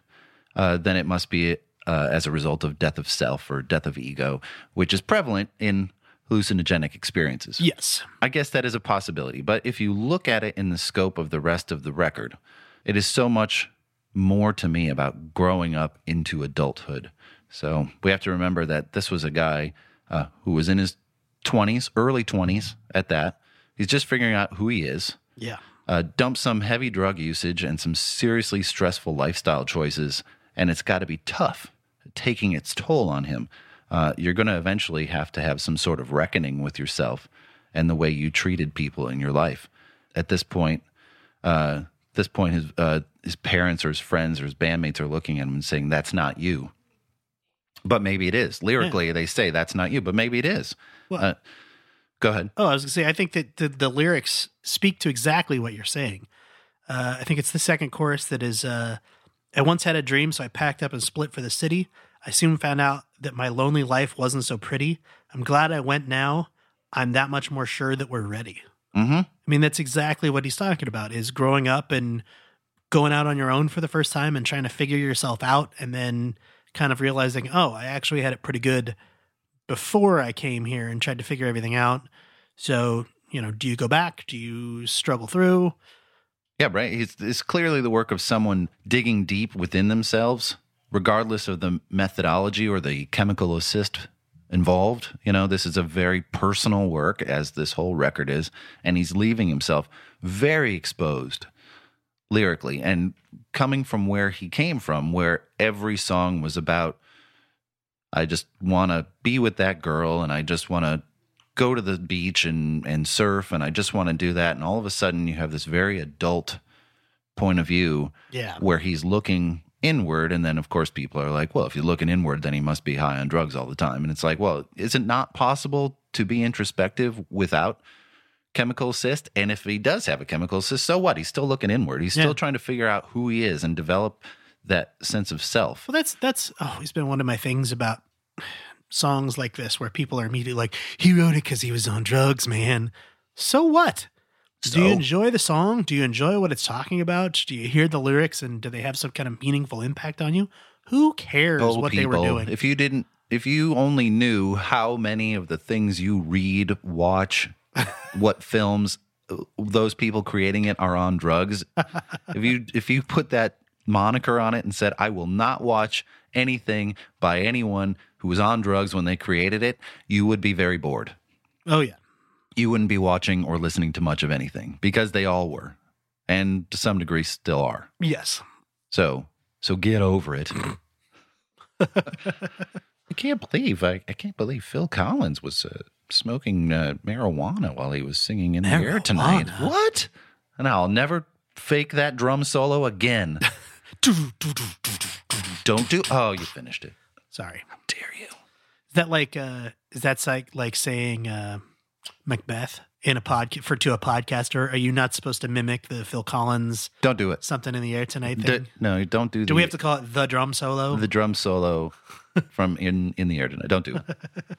uh, then it must be uh, as a result of death of self or death of ego, which is prevalent in hallucinogenic experiences. Yes. I guess that is a possibility. But if you look at it in the scope of the rest of the record, it is so much more to me about growing up into adulthood. So we have to remember that this was a guy uh, who was in his 20s, early 20s at that. He's just figuring out who he is. Yeah. Uh, dump some heavy drug usage and some seriously stressful lifestyle choices, and it's got to be tough, taking its toll on him. Uh, you're going to eventually have to have some sort of reckoning with yourself and the way you treated people in your life. At this point, uh, this point, his uh, his parents or his friends or his bandmates are looking at him and saying, "That's not you." But maybe it is. Lyrically, they say that's not you, but maybe it is. Well- uh, go ahead. Oh, I was gonna say, I think that the, the lyrics speak to exactly what you're saying. Uh, I think it's the second chorus that is. Uh, I once had a dream, so I packed up and split for the city. I soon found out that my lonely life wasn't so pretty. I'm glad I went now. I'm that much more sure that we're ready. Mm-hmm. I mean, that's exactly what he's talking about: is growing up and going out on your own for the first time and trying to figure yourself out, and then kind of realizing, oh, I actually had it pretty good before I came here and tried to figure everything out. So, you know, do you go back? Do you struggle through? Yeah, right. It's, it's clearly the work of someone digging deep within themselves, regardless of the methodology or the chemical assist involved. You know, this is a very personal work, as this whole record is, and he's leaving himself very exposed, lyrically and coming from where he came from where every song was about I just want to be with that girl and I just want to go to the beach and and surf and I just want to do that and all of a sudden you have this very adult point of view Yeah. where he's looking inward and then of course people are like well if you're looking inward then he must be high on drugs all the time. And it's like well is it not possible to be introspective without chemical assist and if he does have a chemical assist so what? He's still looking inward. He's still Yeah. trying to figure out who he is and develop that sense of self. Well, that's that's oh, always been one of my things about songs like this, where people are immediately like, "He wrote it because he was on drugs, man." So what? Do you enjoy the song? Do you enjoy what it's talking about? Do you hear the lyrics and do they have some kind of meaningful impact on you? Who cares Oh, what they were doing? if you didn't if you only knew how many of the things you read watch [laughs] what films those people creating it are on drugs if you [laughs] if you put that moniker on it and said i will not watch anything by anyone who was on drugs when they created it you would be very bored oh yeah, you wouldn't be watching or listening to much of anything because they all were and to some degree still are yes. so so get over it. [laughs] I can't believe I, I can't believe Phil Collins was uh, smoking uh, marijuana while he was singing in the air tonight. What? And I'll never fake that drum solo again. [laughs] Don't do. Oh, you finished it. Sorry. How dare that like uh is that like like saying uh Macbeth in a pod for to a podcaster? Are you not supposed to mimic the Phil Collins Don't do it. something in the air tonight D- no, don't do. Do the, we have to call it the drum solo? the drum solo from in in the air tonight? Don't do it. [laughs]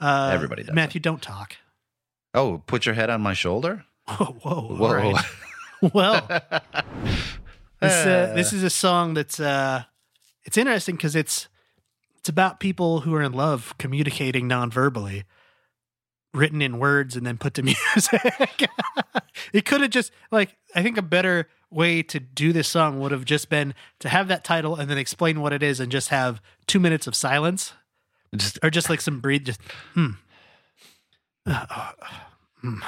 uh, everybody does Matthew, don't talk. Oh, put your head on my shoulder. [laughs] Whoa, whoa, Whoa. right. [laughs] well, this uh, this is a song that's uh, it's interesting because it's it's about people who are in love communicating non-verbally, written in words and then put to [laughs] music. it could have just like I think a better way to do this song would have just been to have that title and then explain what it is and just have two minutes of silence Just or just like some breathe just hmm. Uh, uh, hmm.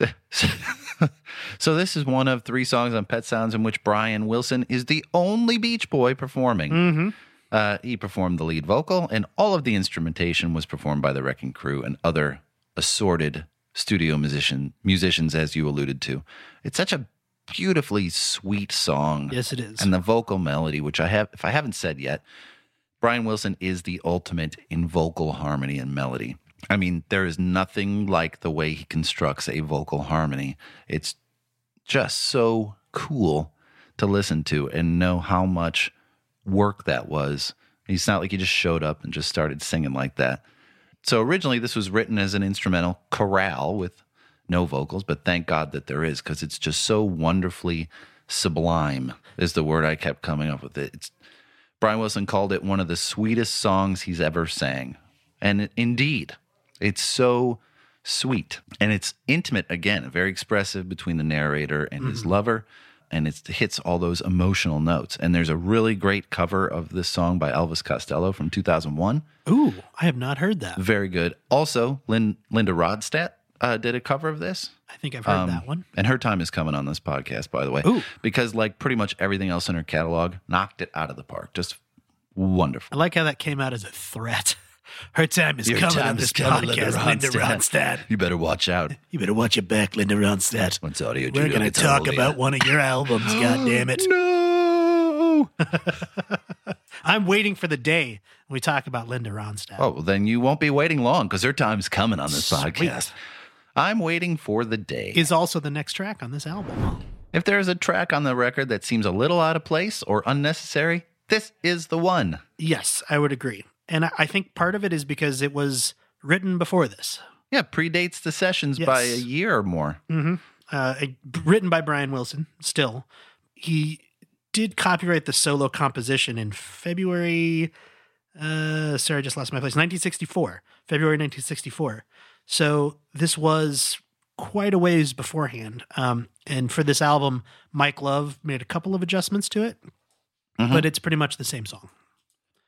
[laughs] so this is one of three songs on Pet Sounds in which Brian Wilson is the only Beach Boy performing. Mm-hmm. Uh, he performed the lead vocal, and all of the instrumentation was performed by the Wrecking Crew and other assorted studio musician musicians, as you alluded to. It's such a beautifully sweet song. Yes, it is. And the vocal melody, which I have, if I haven't said yet, Brian Wilson is the ultimate in vocal harmony and melody. I mean, there is nothing like the way he constructs a vocal harmony. It's just so cool to listen to and know how much work that was. It's not like he just showed up and just started singing like that. So originally, this was written as an instrumental chorale with no vocals, but thank God that there is because it's just so wonderfully sublime, is the word I kept coming up with. It. It's, Brian Wilson called it one of the sweetest songs he's ever sang. And indeed, it's so sweet and it's intimate again, very expressive between the narrator and his lover. And it hits all those emotional notes. And there's a really great cover of this song by Elvis Costello from 2001. Ooh, I have not heard that. Very good. Also, Lynn, Linda Ronstadt uh, did a cover of this. I think I've heard Um, that one. And her time is coming on this podcast, by the way. Ooh. Because, like, pretty much everything else in her catalog knocked it out of the park. Just wonderful. I like how that came out as a threat. [laughs] Her time is Your coming time on this is coming, Linda podcast, Linda Ronstadt. Ronstadt. You better watch out. You better watch your back, Linda Ronstadt. Once audio We're Judo going to gets a talk hold of about one of your albums, [gasps] oh, God damn it. No. [laughs] I'm waiting for the day we talk about Linda Ronstadt. oh, well, then you won't be waiting long because her time's coming on this Sweet. podcast. I'm waiting for the day. Is also the next track on this album. if there's a track on the record that seems a little out of place or unnecessary, this is the one. Yes, I would agree. And I- think part of it is because it was written before this. Yeah, predates the sessions by a year or more. uh, written by Brian Wilson. Still, he did copyright the solo composition in February. Uh, sorry, I just lost my place. 1964, February 1964. So this was quite a ways beforehand. Um, and for this album, Mike Love made a couple of adjustments to it, Mhm. but it's pretty much the same song.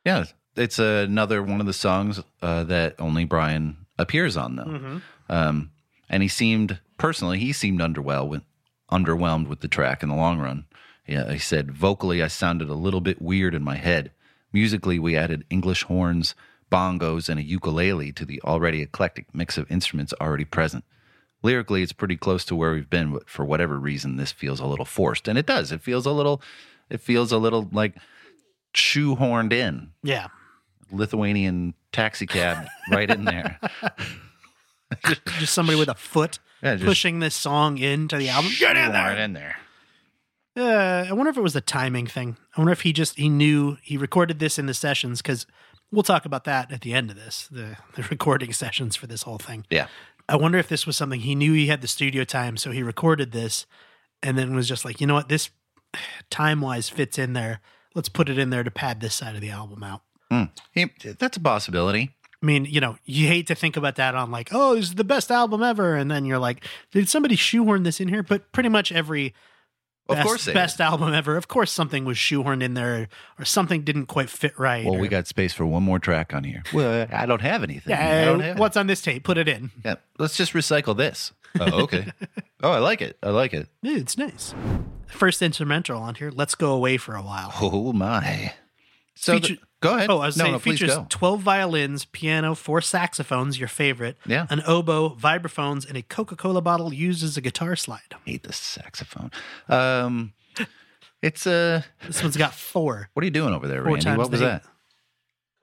Yeah, it's another one of the songs uh, that only Brian appears on, though. Um, and he seemed personally, he seemed underwhelmed with, underwhelmed with the track in the long run. Yeah, he said vocally, I sounded a little bit weird in my head. Musically, we added English horns, bongos, and a ukulele to the already eclectic mix of instruments already present. Lyrically, it's pretty close to where we've been, but for whatever reason, this feels a little forced, and it does. It feels a little, it feels a little like shoehorned in. Yeah. Lithuanian taxi cab right in there. [laughs] Just somebody with a foot Yeah, pushing this song into the album. Get in Right there. in there. Uh, I wonder if it was a timing thing. I wonder if he just he knew he recorded this in the sessions because we'll talk about that at the end of this the the [laughs] recording sessions for this whole thing. Yeah. I wonder if this was something he knew he had the studio time, so he recorded this and then was just like, you know what, this [sighs] time wise fits in there. Let's put it in there to pad this side of the album out. Mm. He, that's a possibility. I mean, you know, you hate to think about that on like, oh, this is the best album ever, and then you're like, did somebody shoehorn this in here? But pretty much every Of best, course they best album ever, of course, something was shoehorned in there, or something didn't quite fit right. Well, or- we got space for one more track on here. Well, I don't have anything. Yeah, have what's on this tape? Put it in. Yeah, let's just recycle this. Oh, okay. [laughs] oh, I like it. I like it. Dude, it's nice. First instrumental on here. Let's go away for a while. Oh my. So the- go ahead. Oh, I was no, saying no, features. 12 violins, piano, four saxophones, your favorite, Yeah. an oboe, vibraphones, and a Coca Cola bottle used as a guitar slide. I hate the saxophone. Um, it's uh, This one's got four. what are you doing over there, Four Randy? What was that?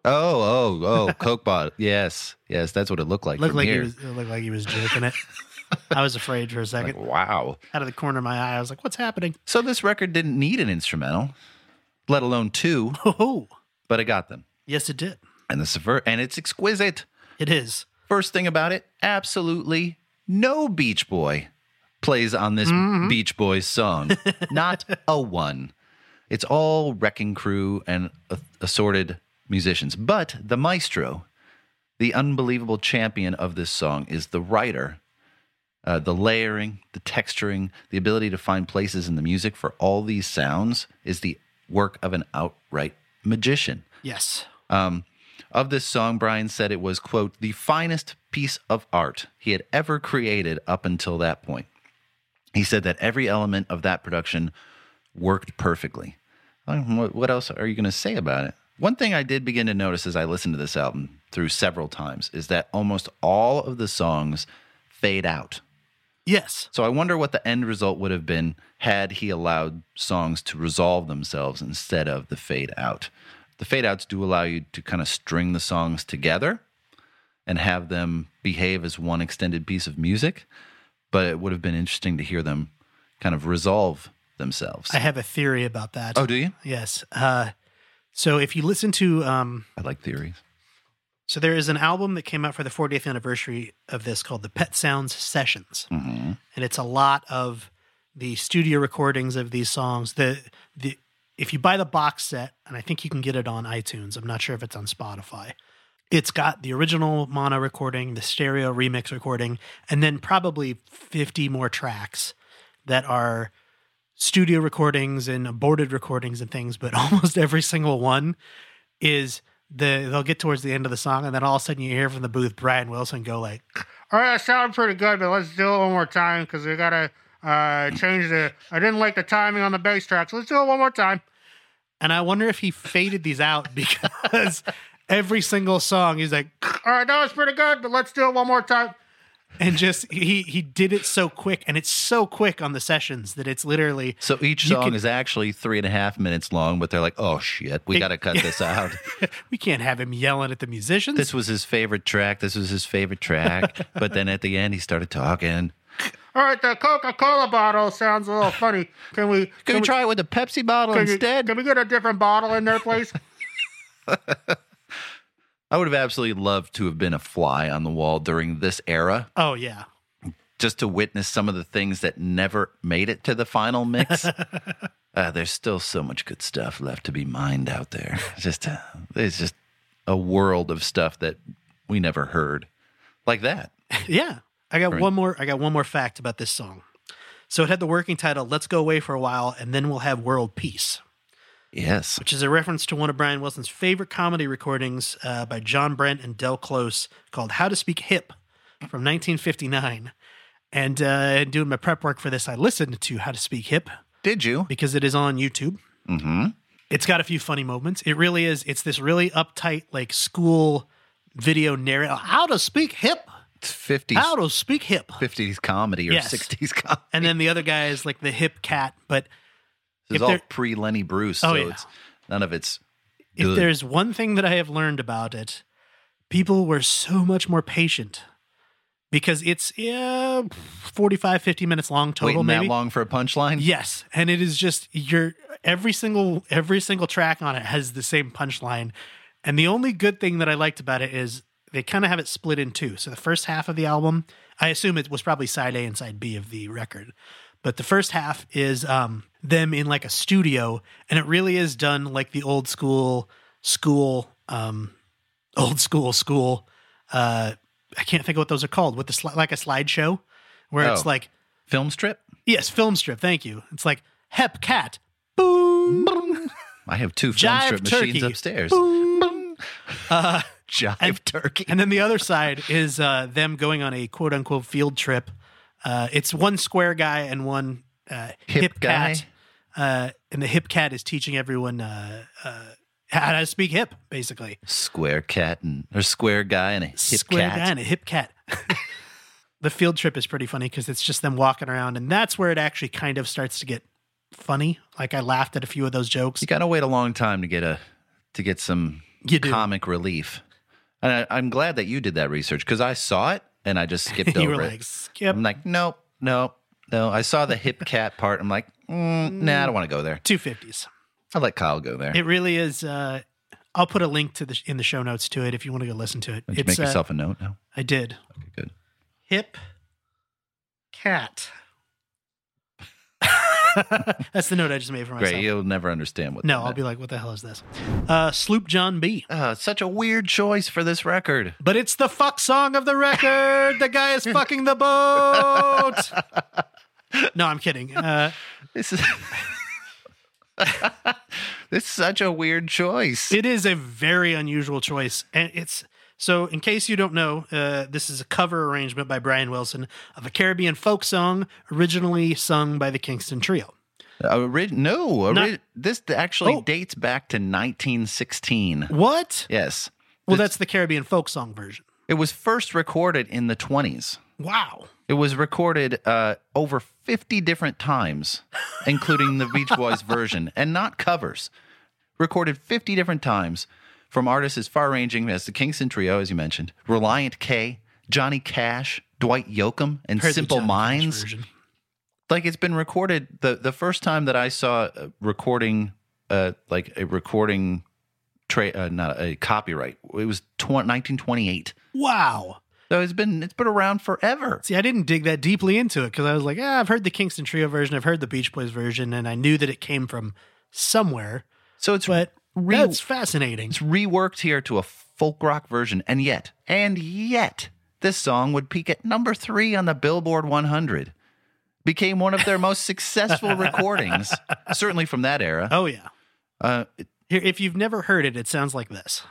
Oh, oh, oh, [laughs] Coke bottle. Yes, yes, that's what it looked like. Looked from like here. he was it looked like he was jerking it. [laughs] I was afraid for a second. Like, wow. Out of the corner of my eye, I was like, "What's happening?" So this record didn't need an instrumental, let alone two, Oh, but it got them. yes, it did. And the and it's exquisite. It is. First thing about it, absolutely no Beach Boy plays on this Beach Boys song. [laughs] Not a one. It's all Wrecking Crew and assorted musicians. But the maestro, the unbelievable champion of this song, is the writer. Uh, the layering, the texturing, the ability to find places in the music for all these sounds is the work of an outright magician. Yes. Um, of this song, Brian said it was, quote, the finest piece of art he had ever created up until that point. He said that every element of that production worked perfectly. Um, What what else are you going to say about it? One thing I did begin to notice as I listened to this album through several times is that almost all of the songs fade out. Yes. So I wonder what the end result would have been had he allowed songs to resolve themselves instead of the fade out. The fade outs do allow you to kind of string the songs together and have them behave as one extended piece of music, but it would have been interesting to hear them kind of resolve themselves. I have a theory about that. oh, do you? Yes. Uh, so if you listen to, um, I like theories. So there is an album that came out for the 40th anniversary of this called the Pet Sounds Sessions, hmm and it's a lot of the studio recordings of these songs. The the if you buy the box set, and I think you can get it on iTunes. I'm not sure if it's on Spotify. It's got the original mono recording, the stereo remix recording, and then probably 50 more tracks that are studio recordings and aborted recordings and things, but [laughs] almost every single one is the they'll get towards the end of the song and then all of a sudden you hear from the booth Brian Wilson go like, "All right, that sounds pretty good, but let's do it one more time because we gotta uh, change the. I didn't like the timing on the bass tracks. Let's do it one more time." And I wonder if he faded these out [laughs] because every single song he's like, "All right, that was pretty good, but let's do it one more time." And just he he did it so quick, and it's so quick on the sessions that it's literally So each song can- is actually three and a half minutes long, but they're like, oh shit, we got to cut this [laughs] out. we can't have him yelling at the musicians. this was his favorite track. This was his favorite track. [laughs] but then at the end, he started talking. All right, the Coca Cola bottle sounds a little funny. Can we Can, we try it with a Pepsi bottle can you- instead? can we get a different bottle in there, please? [laughs] I would have absolutely loved to have been a fly on the wall during this era, oh yeah, just to witness some of the things that never made it to the final mix. [laughs] uh, there's still so much good stuff left to be mined out there. It's just, uh, it's just a world of stuff that we never heard, like that. [laughs] yeah. I got Right. one more. I got one more fact about this song. So it had the working title "Let's Go Away for a While, and then we'll have World Peace." Yes. which is a reference to one of Brian Wilson's favorite comedy recordings uh, by John Brent and Del Close called How to Speak Hip from 1959. And uh, doing my prep work for this, I listened to How to Speak Hip Did you? because it is on YouTube. Mm-hmm. It's got a few funny moments. It really is. It's this really uptight, like school video narrative. How to speak hip. It's 50s, How to speak hip. 50s comedy or Yes. 60s comedy. And then the other guy is like the hip cat. But This is all pre Lenny Bruce, Oh, so yeah. it's none of it's if there's one thing that I have learned about it, people were so much more patient because it's yeah, 45, 50 minutes long total, waiting maybe. that long for a punchline. Yes, and it is just your every single every single track on it has the same punchline. And the only good thing that I liked about it is they kind of have it split in two. So the first half of the album, I assume it was probably side A and side B of the record. But the first half is um, them in like a studio, and it really is done like the old school school, um, old school school. Uh, I can't think of what those are called. With the sli- like a slideshow, where it's Oh. like Film strip. Yes, film strip. Thank you. It's like Hep Cat. Boom. I have two film Jive strip machines turkey. upstairs. Boom. [laughs] Uh, Jive And- turkey. and then the other side is uh, them going on a quote unquote field trip. Uh, it's one square guy and one uh, Hip hip, cat. Uh, and the hip cat is teaching everyone uh, uh, how to speak hip, basically. square cat and or square guy and a hip square cat. guy and a hip cat. [laughs] the field trip is pretty funny because it's just them walking around, and that's where it actually kind of starts to get funny. Like I laughed at a few of those jokes. You gotta wait a long time to get a to get some comic relief. And I, I'm glad that you did that research because I saw it and I just skipped [laughs] you over were it. like, skip I'm like, nope, nope, no. I saw the hip cat part. I'm like, mm, nah, I don't want to go there. two fifties. I'll let Kyle go there. It really is. Uh, I'll put a link to the in the show notes to it if you want to go listen to it. Did you make uh, yourself a note now? I did. Okay, good. Hip cat. [laughs] That's the note I just made for myself. Great. You'll never understand what. No, I'll be like, what the hell is this? Uh, Sloop John B. Uh, such a weird choice for this record. But it's the fuck song of the record. the guy is fucking the boat. [laughs] No, I'm kidding. Uh, This is [laughs] this is such a weird choice. it is a very unusual choice, and it's so. In case you don't know, uh, this is a cover arrangement by Brian Wilson of a Caribbean folk song originally sung by the Kingston Trio. Uh, no, Not- this actually Oh. dates back to 1916. What? Yes. Well, that's the Caribbean folk song version. It was first recorded in the 20s. Wow. It was recorded uh, over 50 different times, including the Beach Boys [laughs] version, and not covers. Recorded 50 different times from artists as far ranging as the Kingston Trio, as you mentioned, Relient K, Johnny Cash, Dwight Yoakam, and Heard Simple Minds. Like it's been recorded. The, the first time that I saw a recording, uh, like a recording, tra- uh, not a copyright, it was tw- 1928. Wow. So it's been it's been around forever. See, I didn't dig that deeply into it because I was like, ah, I've heard the Kingston Trio version, I've heard the Beach Boys version, and I knew that it came from somewhere. So it's But Re- that's fascinating. It's reworked here to a folk rock version, and yet, and yet, this song would peak at number three on the Billboard 100. Became one of their [laughs] most successful recordings, certainly from that era. Oh yeah. Uh, it- Here, if you've never heard it, it sounds like this.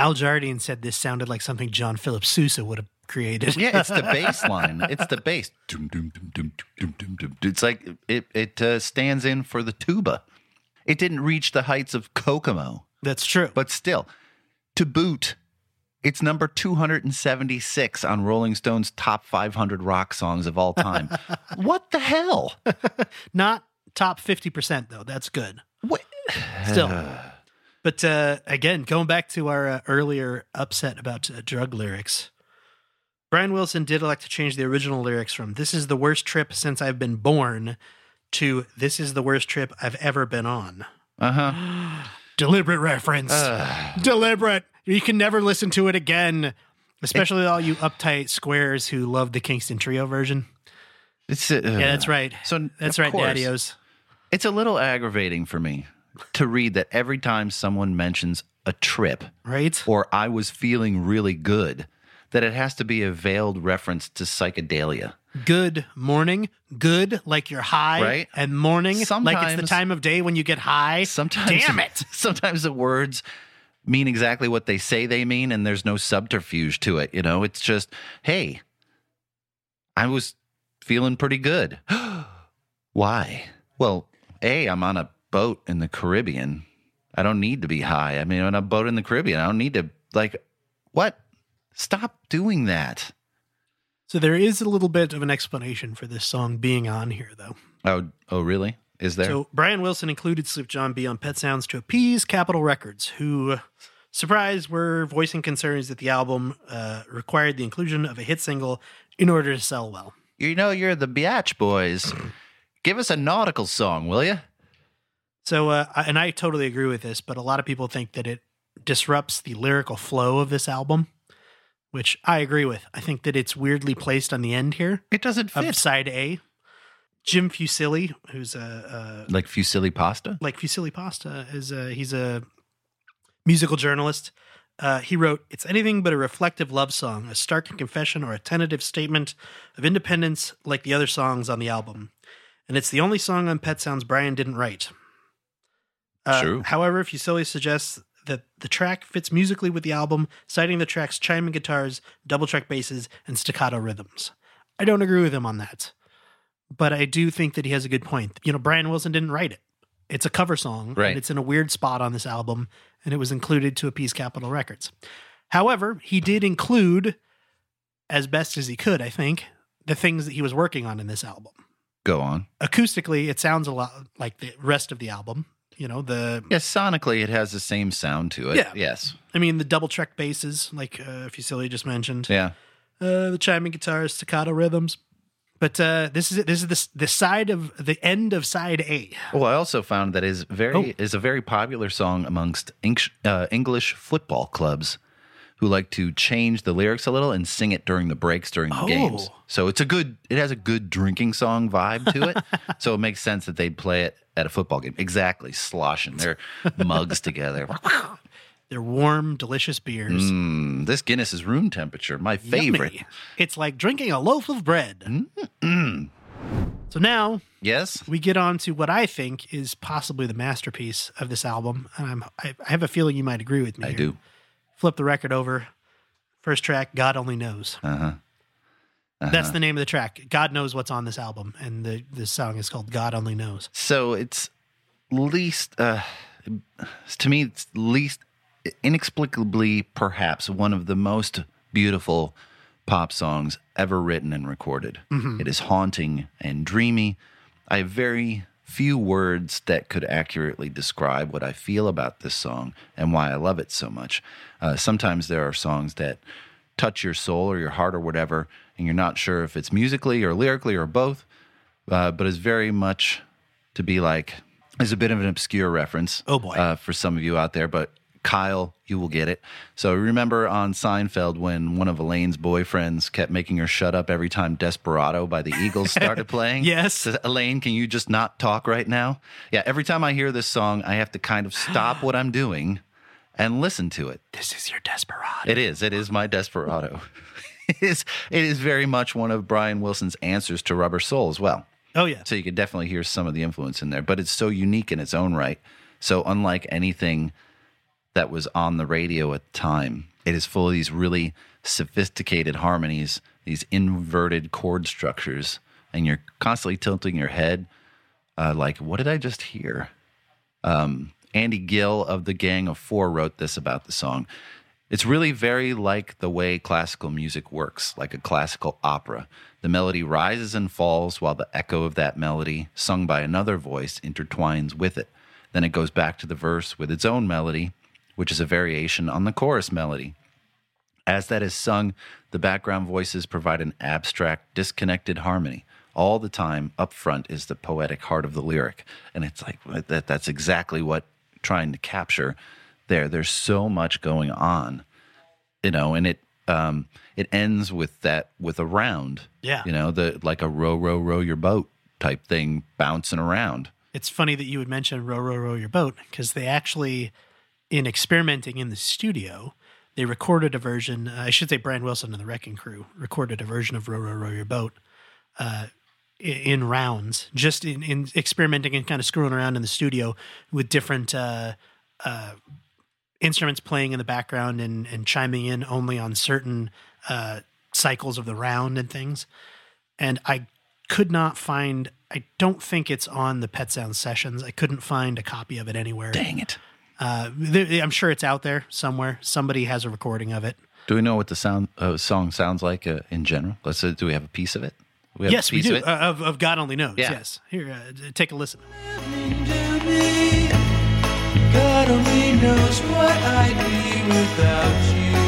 Al Jardine said this sounded like something John Philip Sousa would have created. yeah, it's the [laughs] bass line. It's the bass. It's like it, it uh, stands in for the tuba. It didn't reach the heights of Kokomo. That's true. But still, to boot, it's number 276 on Rolling Stone's top 500 rock songs of all time. [laughs] what the hell? [laughs] Not top 50%, though. That's good. What? Still. [sighs] But uh, again, going back to our uh, earlier upset about uh, drug lyrics, Brian Wilson did elect to change the original lyrics from "This is the worst trip since I've been born" to "This is the worst trip I've ever been on." Uh huh. [gasps] Deliberate reference. Deliberate. You can never listen to it again, especially all you uptight squares who love the Kingston Trio version. It's uh, Yeah, that's right. So That's right, course, Daddy-O's. It's a little aggravating for me to read that every time someone mentions a trip Right? or I was feeling really good, that it has to be a veiled reference to psychedelia. Good morning. Good like you're high. Right. And morning like it's the time of day when you get high. Sometimes, Damn it. [laughs] Sometimes the words mean exactly what they say they mean, and there's no subterfuge to it. You know, it's just, hey, I was feeling pretty good. [gasps] Why? Well, A, I'm on a boat in the Caribbean. I don't need to be high. I mean, on a boat in the Caribbean, I don't need to, like, what? Stop doing that. So there is a little bit of an explanation for this song being on here, though. Oh, oh, really? Is there? So Brian Wilson included Sloop John B on Pet Sounds to appease Capitol Records, who, surprised, were voicing concerns that the album uh, required the inclusion of a hit single in order to sell well. you know, you're the Biatch Boys. Give us a nautical song, will you? So, uh, I- and I totally agree with this, but a lot of people think that it disrupts the lyrical flow of this album, which I agree with. I think that it's weirdly placed on the end here It doesn't of fit. side A. Jim Fusilli, who's a, a Like fusilli pasta? like Fusilli Pasta is a he's a musical journalist. Uh, he wrote, "It's anything but a reflective love song, a stark confession or a tentative statement of independence, like the other songs on the album, and it's the only song on Pet Sounds Brian didn't write." Uh, True. However, Fusilli suggests that the track fits musically with the album, citing the track's chiming guitars, double track basses, and staccato rhythms. I don't agree with him on that, but I do think that he has a good point. You know, Brian Wilson didn't write it. It's a cover song, Right. and it's in a weird spot on this album, and it was included to appease Capitol Records. However, he did include, as best as he could, I think, the things that he was working on in this album. Go on. Acoustically, it sounds a lot like the rest of the album. You know, the Yes, sonically, it has the same sound to it. Yeah. Yes. I mean, the double track basses, like uh, Fusilli just mentioned, Yeah. uh, the chiming guitars, staccato rhythms. But uh, this is it. This is the the side of the end of side A. Well, I also found that is very Oh. is a very popular song amongst English, uh, English football clubs who like to change the lyrics a little and sing it during the breaks during the Oh. games. So it's a good it has a good drinking song vibe to it. [laughs] so it makes sense that they'd play it at a football game. Exactly, sloshing their mugs [laughs] together. They're warm, delicious beers. Mm, this Guinness is room temperature, my favorite. Yummy. It's like drinking a loaf of bread. So now Yes. we get on to what I think is possibly the masterpiece of this album, and I'm, I, I have a feeling you might agree with me. I here. do. Flip the record over. First track, God Only Knows. Uh-huh. That's the name of the track. God knows what's on this album, and the the song is called God Only Knows. So it's least, uh, to me, it's least inexplicably, perhaps one of the most beautiful pop songs ever written and recorded. It is haunting and dreamy. I have very few words that could accurately describe what I feel about this song and why I love it so much. Uh, sometimes there are songs that touch your soul or your heart or whatever, and you're not sure if it's musically or lyrically or both uh, but it's very much to be like is a bit of an obscure reference. Oh, boy. uh, for some of you out there, but Kyle, you will get it. So remember on Seinfeld when one of Elaine's boyfriends kept making her shut up every time "Desperado" by the Eagles started [laughs] playing. Yes. Elaine, can you just not talk right now? Yeah. Every time I hear this song, I have to kind of stop what I'm doing and listen to it. This is your desperado. It is. It is my Desperado. [laughs] it is. It is very much one of Brian Wilson's answers to Rubber Soul as well. oh yeah. So you could definitely hear some of the influence in there, but it's so unique in its own right. So unlike anything that was on the radio at the time, it is full of these really sophisticated harmonies, these inverted chord structures, and you're constantly tilting your head, uh, like, "What did I just hear?" Um, Andy Gill of the Gang of Four wrote this about the song. It's really very like the way classical music works, like a classical opera. The melody rises and falls while the echo of that melody, sung by another voice, intertwines with it. Then it goes back to the verse with its own melody, which is a variation on the chorus melody. As that is sung, the background voices provide an abstract, disconnected harmony. All the time, up front is the poetic heart of the lyric. And it's like that, that's exactly what trying to capture there. There's so much going on, you know, and it um it ends with that with a round. Yeah. You know, the like a row, row, row your boat type thing bouncing around. It's funny that you would mention row, row, row your boat because they actually, in experimenting in the studio, they recorded a version. Uh, I should say Brian Wilson and the Wrecking Crew recorded a version of row, row, row your boat uh, in rounds, just in, in experimenting and kind of screwing around in the studio with different uh, uh, instruments playing in the background and, and chiming in only on certain uh, cycles of the round and things. And I could not find, I don't think it's on the Pet Sound Sessions. I couldn't find a copy of it anywhere. Dang it. Uh, there, I'm sure it's out there somewhere. Somebody has a recording of it. Do we know what the sound uh, song sounds like uh, in general? Let's say, do we have a piece of it? We have a yes, we do. Of it? Uh, of, of God Only Knows. Yeah. Yes. Here, uh, take a listen. God only knows what I'd be without you.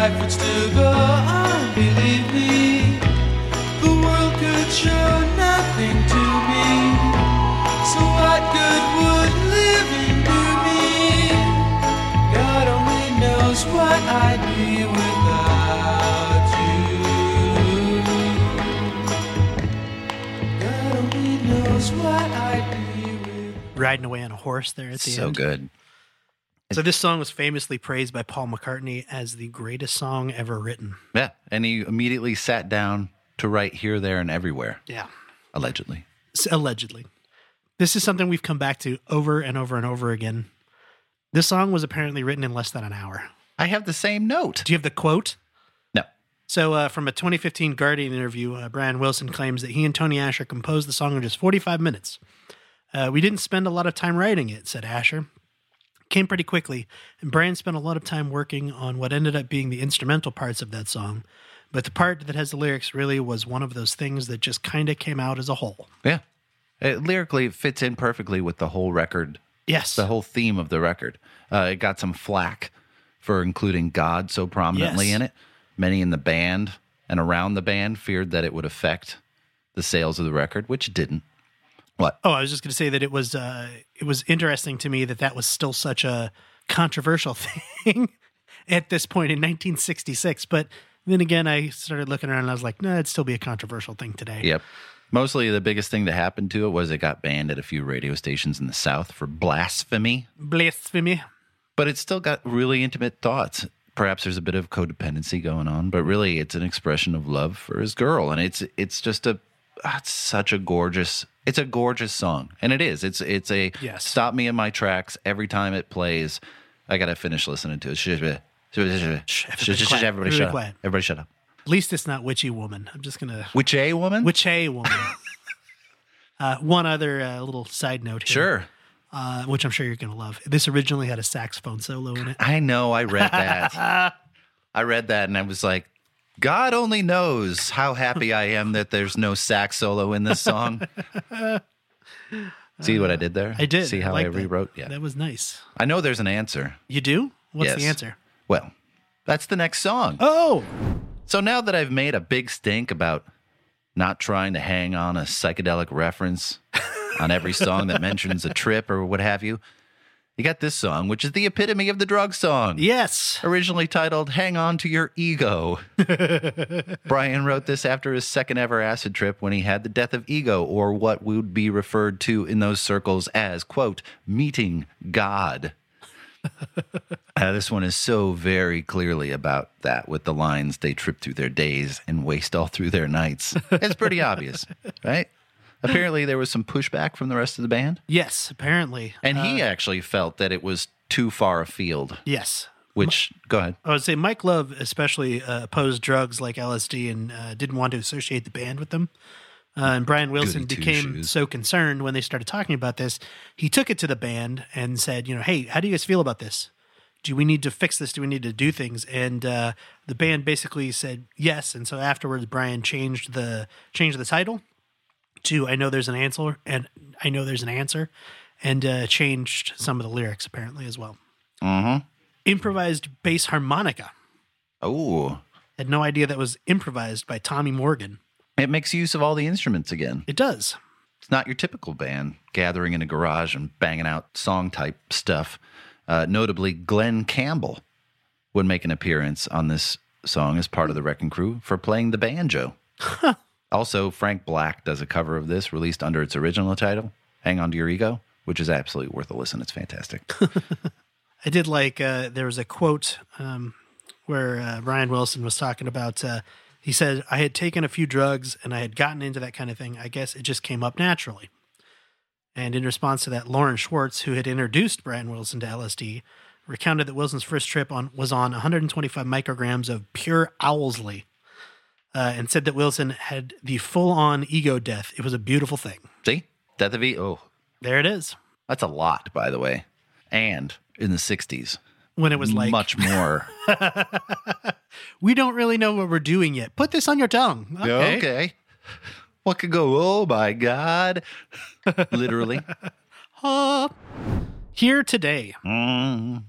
Life would still go on, believe me. The world could show nothing to me. So what good would living do me? God only knows what I'd be without you. God only knows what I'd be with. Riding away on a horse there at the so end. So good. So this song was famously praised by Paul McCartney as the greatest song ever written. Yeah. And he immediately sat down to write here, there, and everywhere, Yeah. allegedly. Allegedly. This is something we've come back to over and over and over again. This song was apparently written in less than an hour. I have the same note. Do you have the quote? No. So, uh, from a 2015 Guardian interview, uh, Brian Wilson claims that he and Tony Asher composed the song in just 45 minutes. Uh, we didn't spend a lot of time writing it, said Asher. Came pretty quickly, and Brian spent a lot of time working on what ended up being the instrumental parts of that song. But the part that has the lyrics really was one of those things that just kind of came out as a whole. Yeah. It, lyrically, it fits in perfectly with the whole record, Yes. the whole theme of the record. Uh, it got some flack for including God so prominently Yes. in it. Many in the band and around the band feared that it would affect the sales of the record, which didn't. What? Oh, I was just going to say that it was uh, it was interesting to me that that was still such a controversial [laughs] thing at this point in 1966. But then again, I started looking around and I was like, no, it'd still be a controversial thing today. Yep. Mostly the biggest thing that happened to it was it got banned at a few radio stations in the South for blasphemy, Blasphemy. but it's still got really intimate thoughts. Perhaps there's a bit of codependency going on, but really it's an expression of love for his girl. And it's it's just a ah, it's such a gorgeous it's a gorgeous song. And it is. It's it's a Yes. stop me in my tracks every time it plays. I gotta finish listening to it. Everybody shh, shh, quiet. Everybody Everybody shut up. Everybody shut up. At least it's not witchy woman. I'm just going to Which A woman? witch a woman. [laughs] uh, one other uh, little side note here, Sure. uh, which I'm sure you're going to love. This originally had a saxophone solo in it. I know. I read that. [laughs] I read that and I was like, God only knows how happy I am that there's no sax solo in this song. See what I did there? I did. See how I, that. rewrote? Yeah. That was nice. I know there's an answer. You do? What's the answer? Well, that's the next song. Oh, So now that I've made a big stink about not trying to hang on a psychedelic reference on every song that mentions a trip or what have you, you got this song, which is the epitome of the drug song. yes. originally titled Hang On to Your Ego. [laughs] Brian wrote this after his second ever acid trip when he had the death of ego, or what would be referred to in those circles as, quote, meeting God. [laughs] Uh, this one is so very clearly about that with the lines they trip through their days and waste all through their nights. It's pretty obvious, right? [laughs] Apparently, there was some pushback from the rest of the band, yes, apparently. and Uh, he actually felt that it was too far afield. yes. Which, go ahead. I would say Mike Love especially uh, opposed drugs like LSD and uh, didn't want to associate the band with them. Uh, and Brian Wilson Goody became two-shoes. so concerned when they started talking about this. He took it to the band and said, "You know, hey, how do you guys feel about this? Do we need to fix this? Do we need to do things?" And uh, the band basically said yes. And so afterwards, Brian changed the changed the title to "I know there's an answer," and "I know there's an answer," and uh, changed some of the lyrics apparently as well. Mm-hmm. Improvised bass harmonica. Oh, Had no idea that was improvised by Tommy Morgan. it makes use of all the instruments again. It does. It's not your typical band gathering in a garage and banging out song type stuff. Uh, notably, Glen Campbell would make an appearance on this song as part of the Wrecking Crew for playing the banjo. [laughs] also, Frank Black does a cover of this released under its original title, Hang On to Your Ego, which is absolutely worth a listen. It's fantastic. [laughs] I did like uh, there was a quote um, where uh, Brian Wilson was talking about. Uh, he said, "I had taken a few drugs and I had gotten into that kind of thing. I guess it just came up naturally." And in response to that, Loren Schwartz, who had introduced Brian Wilson to LSD, recounted that Wilson's first trip on was on 125 micrograms of pure Owsley, uh, and said that Wilson had the full-on ego death. It was a beautiful thing. See? Death of E. Oh, There it is. that's a lot, by the way. And in the 60s, When it was like, much more. [laughs] we don't really know what we're doing yet. Put this on your tongue. Okay. okay. What could go? Oh my God. Literally. [laughs] Uh, here today. Mm.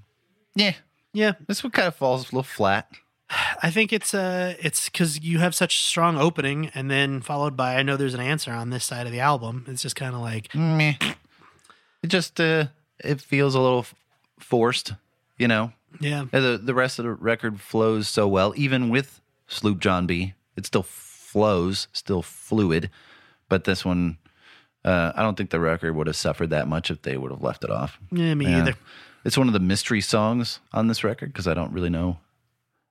Yeah. Yeah, This one kind of falls a little flat. I think it's uh it's because you have such strong opening, and then followed by I know there's an answer on this side of the album. It's just kind of like Meh. It just uh it feels a little forced, you know. yeah, The the rest of the record flows so well, even with Sloop John B. It still flows, still fluid, but this one, uh, I don't think the record would have suffered that much if they would have left it off. yeah, me Yeah. either. It's one of the mystery songs on this record because I don't really know.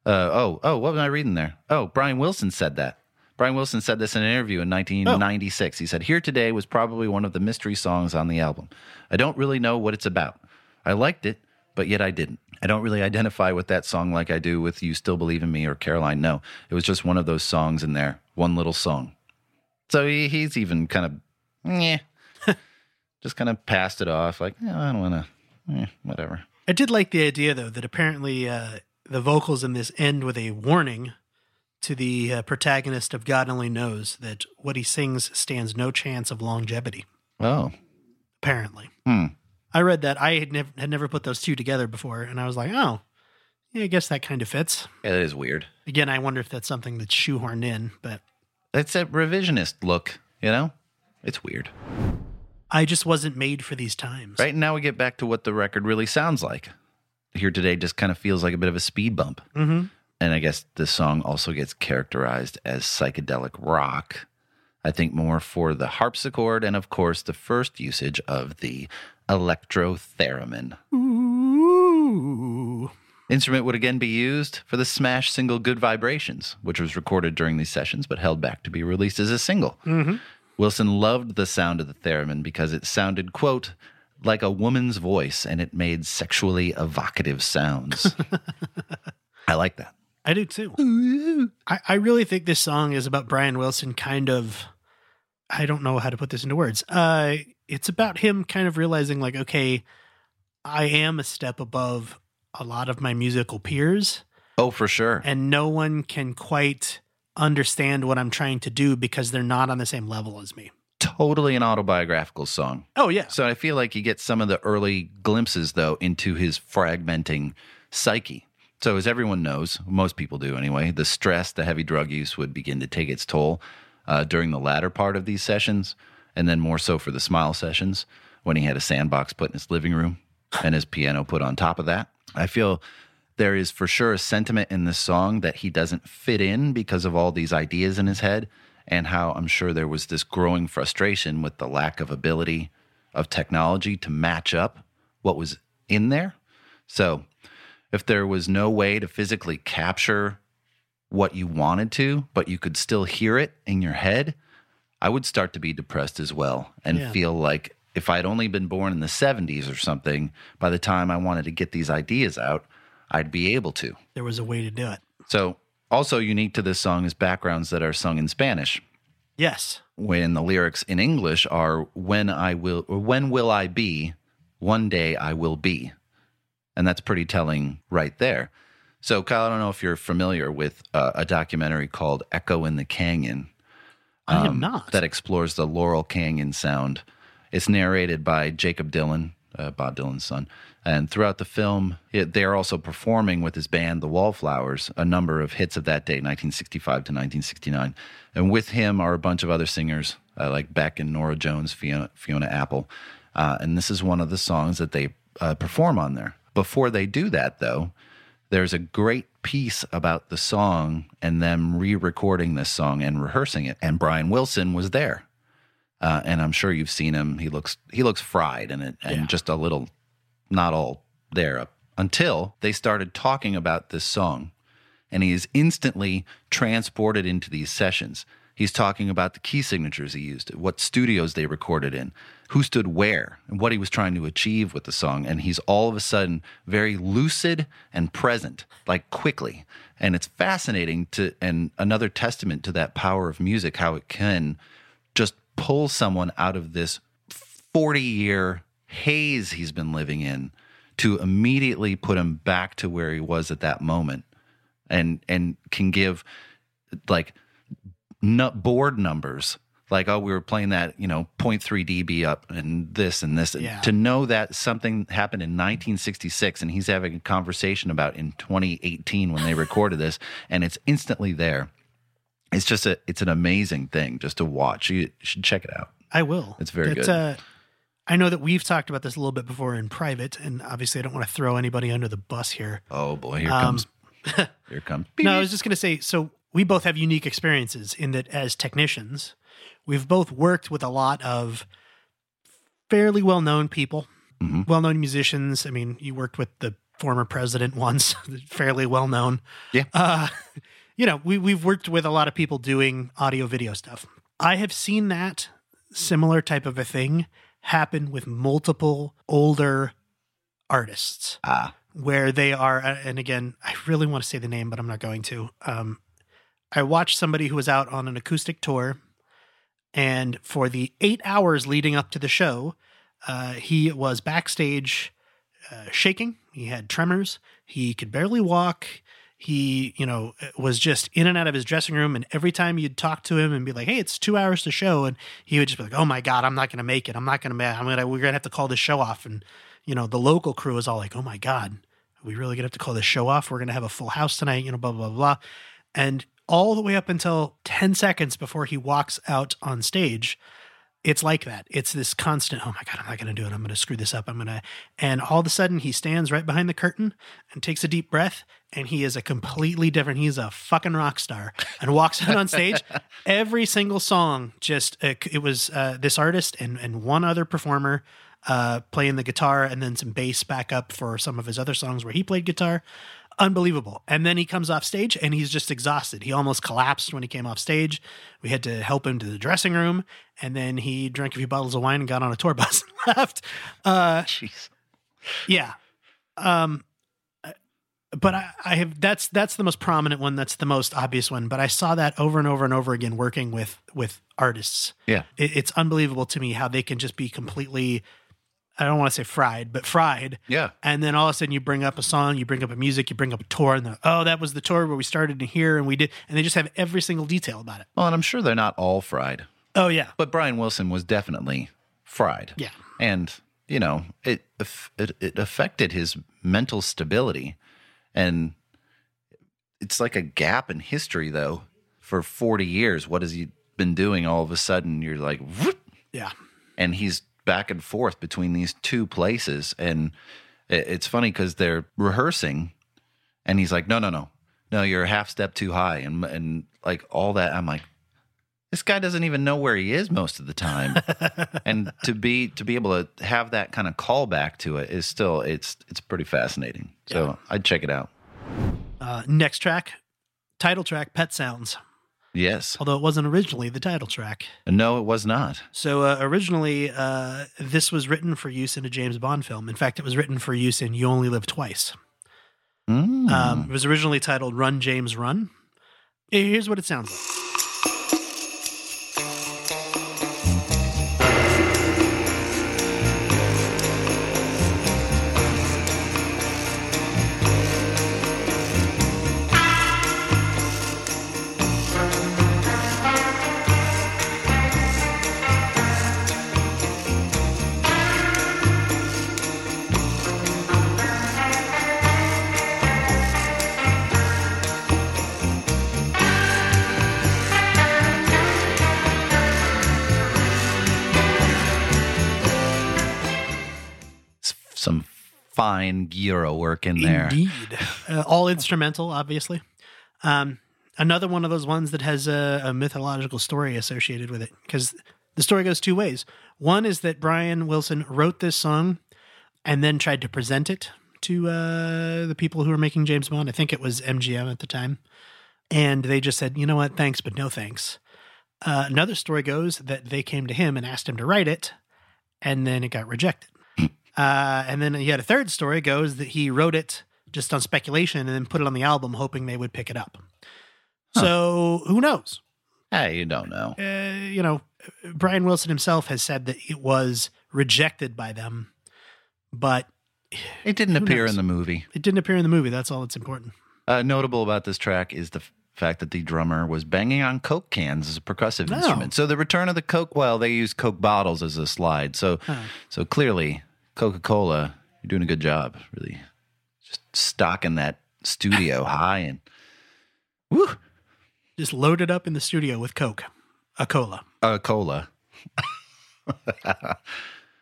Uh, oh, oh, what was I reading there? Oh, Brian Wilson said that. Brian Wilson said this in an interview in 1996. He said, Here Today was probably one of the mystery songs on the album. I don't really know what it's about. I liked it, but yet I didn't. I don't really identify with that song like I do with You Still Believe in Me or Caroline. No, it was just one of those songs in there, one little song. So he, he's even kind of, yeah, [laughs] just kind of passed it off like, "Yeah, I don't want to, eh, whatever. I did like the idea though that apparently uh, the vocals in this end with a warning to the uh, protagonist of God Only Knows that what he sings stands no chance of longevity. Oh, Apparently, hmm. I read that. I had, nev- had never put those two together before, and I was like, oh, yeah, I guess that kind of fits. Yeah, that is weird. Again, I wonder if that's something that's shoehorned in, but It's a revisionist look, you know? It's weird. I just wasn't made for these times. Right now, we get back to what the record really sounds like. Here today just kind of feels like a bit of a speed bump. Mm-hmm. And I guess this song also gets characterized as psychedelic rock. I think more for the harpsichord and, of course, the first usage of the electrotheremin. Ooh. Instrument would again be used for the smash single Good Vibrations, which was recorded during these sessions but held back to be released as a single. Wilson loved the sound of the theremin because it sounded, quote, like a woman's voice and it made sexually evocative sounds. [laughs] I like that. I do too. I, I really think this song is about Brian Wilson kind of I don't know how to put this into words. Uh it's about him kind of realizing like, okay, I am a step above a lot of my musical peers, Oh, for sure. and no one can quite understand what I'm trying to do because they're not on the same level as me. Totally an autobiographical song. Oh yeah. So I feel like you get some of the early glimpses, though, into his fragmenting psyche. So, as everyone knows, most people do anyway, the stress, the heavy drug use would begin to take its toll uh, during the latter part of these sessions, and then more so for the smile sessions when he had a sandbox put in his living room and his piano put on top of that. I feel there is for sure a sentiment in this song that he doesn't fit in because of all these ideas in his head, and how I'm sure there was this growing frustration with the lack of ability of technology to match up what was in there. So, if there was no way to physically capture what you wanted to, but you could still hear it in your head, I would start to be depressed as well and Yeah. feel like if I'd only been born in the 70s or something, by the time I wanted to get these ideas out, I'd be able to. There was a way to do it. So, also unique to this song is backgrounds that are sung in Spanish. Yes. when the lyrics in English are when I will or when will I be? One day I will be. And that's pretty telling right there. So Kyle I don't know if you're familiar with uh, a documentary called Echo in the Canyon I am um, not. that explores the Laurel Canyon sound. It's narrated by Jakob Dylan uh, Bob Dylan's son and throughout the film it, they're also performing with his band the Wallflowers a number of hits of that day 1965 to 1969 and with him are a bunch of other singers uh, like Beck and Norah Jones Fiona, Fiona Apple. Uh, and this is one of the songs that they uh, perform on there. Before they do that though there's a great piece about the song and them re-recording this song and rehearsing it. And Brian Wilson was there. Uh, and I'm sure you've seen him. He looks he looks fried and it, and Yeah. just a little not all there until they started talking about this song, and he is instantly transported into these sessions. He's talking about the key signatures he used, what studios they recorded in, who stood where, and what he was trying to achieve with the song. And he's all of a sudden very lucid and present, like quickly. And it's fascinating to, and another testament to that power of music, how it can just pull someone out of this 40 year haze he's been living in to immediately put him back to where he was at that moment and and can give like nut board numbers like oh we were playing that you know 0.3 db up and this and this Yeah. to know that something happened in 1966 and he's having a conversation about in 2018 when they recorded this [laughs] and it's instantly there it's just a it's an amazing thing just to watch you should check it out I will. It's very It's, good. Uh, I know that we've talked about this a little bit before in private, and obviously I don't want to throw anybody under the bus here. oh boy here Um, comes [laughs] here comes No, I was just going to say so we both have unique experiences in that as technicians, we've both worked with a lot of fairly well known people, Mhm. well known musicians. I mean, you worked with the former president [laughs] once, fairly well known. Yeah. Uh, you know, we, we've worked with a lot of people doing audio video stuff. I have seen that similar type of a thing happen with multiple older artists. Ah. Where they are uh, and again i really want to say the name but i'm not going to. Um, i watched somebody who was out on an acoustic tour and for the eight hours leading up to the show uh, he was backstage uh, shaking. He had tremors. He could barely walk he you know was just in and out of his dressing room and every time you'd talk to him and be like hey it's two hours to show and he would just be like oh my god i'm not gonna make it i'm not gonna make i'm gonna we're gonna have to call this show off and you know the local crew is all like oh my god we really gonna have to call this show off we're gonna have a full house tonight you know blah blah blah and all the way up until 10 seconds before he walks out on stage it's like that. It's this constant, oh my God, I'm not going to do it. I'm going to screw this up. I'm going to. And all of a sudden, he stands right behind the curtain and takes a deep breath. And he is a completely different, he's a fucking rock star and walks out on stage. [laughs] Every single song, just, uh, it was uh, this artist and, and one other performer uh, playing the guitar and then some bass backup for some of his other songs where he played guitar unbelievable. And then he comes off stage and he's just exhausted. He almost collapsed when he came off stage. We had to help him to the dressing room, and then he drank a few bottles of wine and got on a tour bus [laughs] and left. Uh, jeez yeah. Um, but I, I have that's that's the most prominent one. That's the most obvious one. But I saw that over and over and over again working with with artists. yeah It, it's unbelievable to me how they can just be completely. I don't want to say fried, but fried yeah and then all of a sudden you bring up a song, you bring up a music, you bring up a tour, and oh, that was the tour where we started in here and we did, and they just have every single detail about it. well and i'm sure they're not all fried Oh yeah, but brian wilson was definitely fried yeah, and you know it it, it affected his mental stability and it's like a gap in history though for 40 years. What has he been doing all of a sudden? You're like whoop, yeah, and he's back and forth between these two places. And it's funny because they're rehearsing and he's like no no no. No you're a half step too high. And and like all that i'm like this guy doesn't even know where he is most of the time [laughs] and to be to be able to have that kind of callback to it is still it's it's pretty fascinating so i'd check it out Uh, next track, title track, Pet Sounds. Yes. although it wasn't originally the title track. No, it was not. So uh, originally, uh, this was written for use in a James Bond film. In fact, it was written for use in You Only Live Twice. Mm. Um, it was originally titled Run James Run. Here's what it sounds like. Fine gyro work in there. Indeed. Uh, all instrumental, obviously. Um, another one of those ones that has a, a mythological story associated with it because the story goes two ways. One is that Brian Wilson wrote this song and then tried to present it to uh, the people who were making James Bond. I think it was MGM at the time. And they just said, you know what, thanks, but no thanks. Uh, another story goes that they came to him and asked him to write it, and then it got rejected. Uh, and then he had a third story goes that he wrote it just on speculation and then put it on the album, hoping they would pick it up. So who knows? Hey, you don't know. Uh, you know, Brian Wilson himself has said that it was rejected by them, but It didn't appear knows? in the movie. it didn't appear in the movie. That's all that's important. Uh, notable about this track is the f- fact that the drummer was banging on Coke cans as a percussive Oh. instrument. So the return of the Coke, well, they use Coke bottles as a slide. So, so clearly, Coca Cola, you're doing a good job. Really, just stocking that studio [laughs] high and woo, Just loaded up in the studio with Coke, a cola. A cola. [laughs]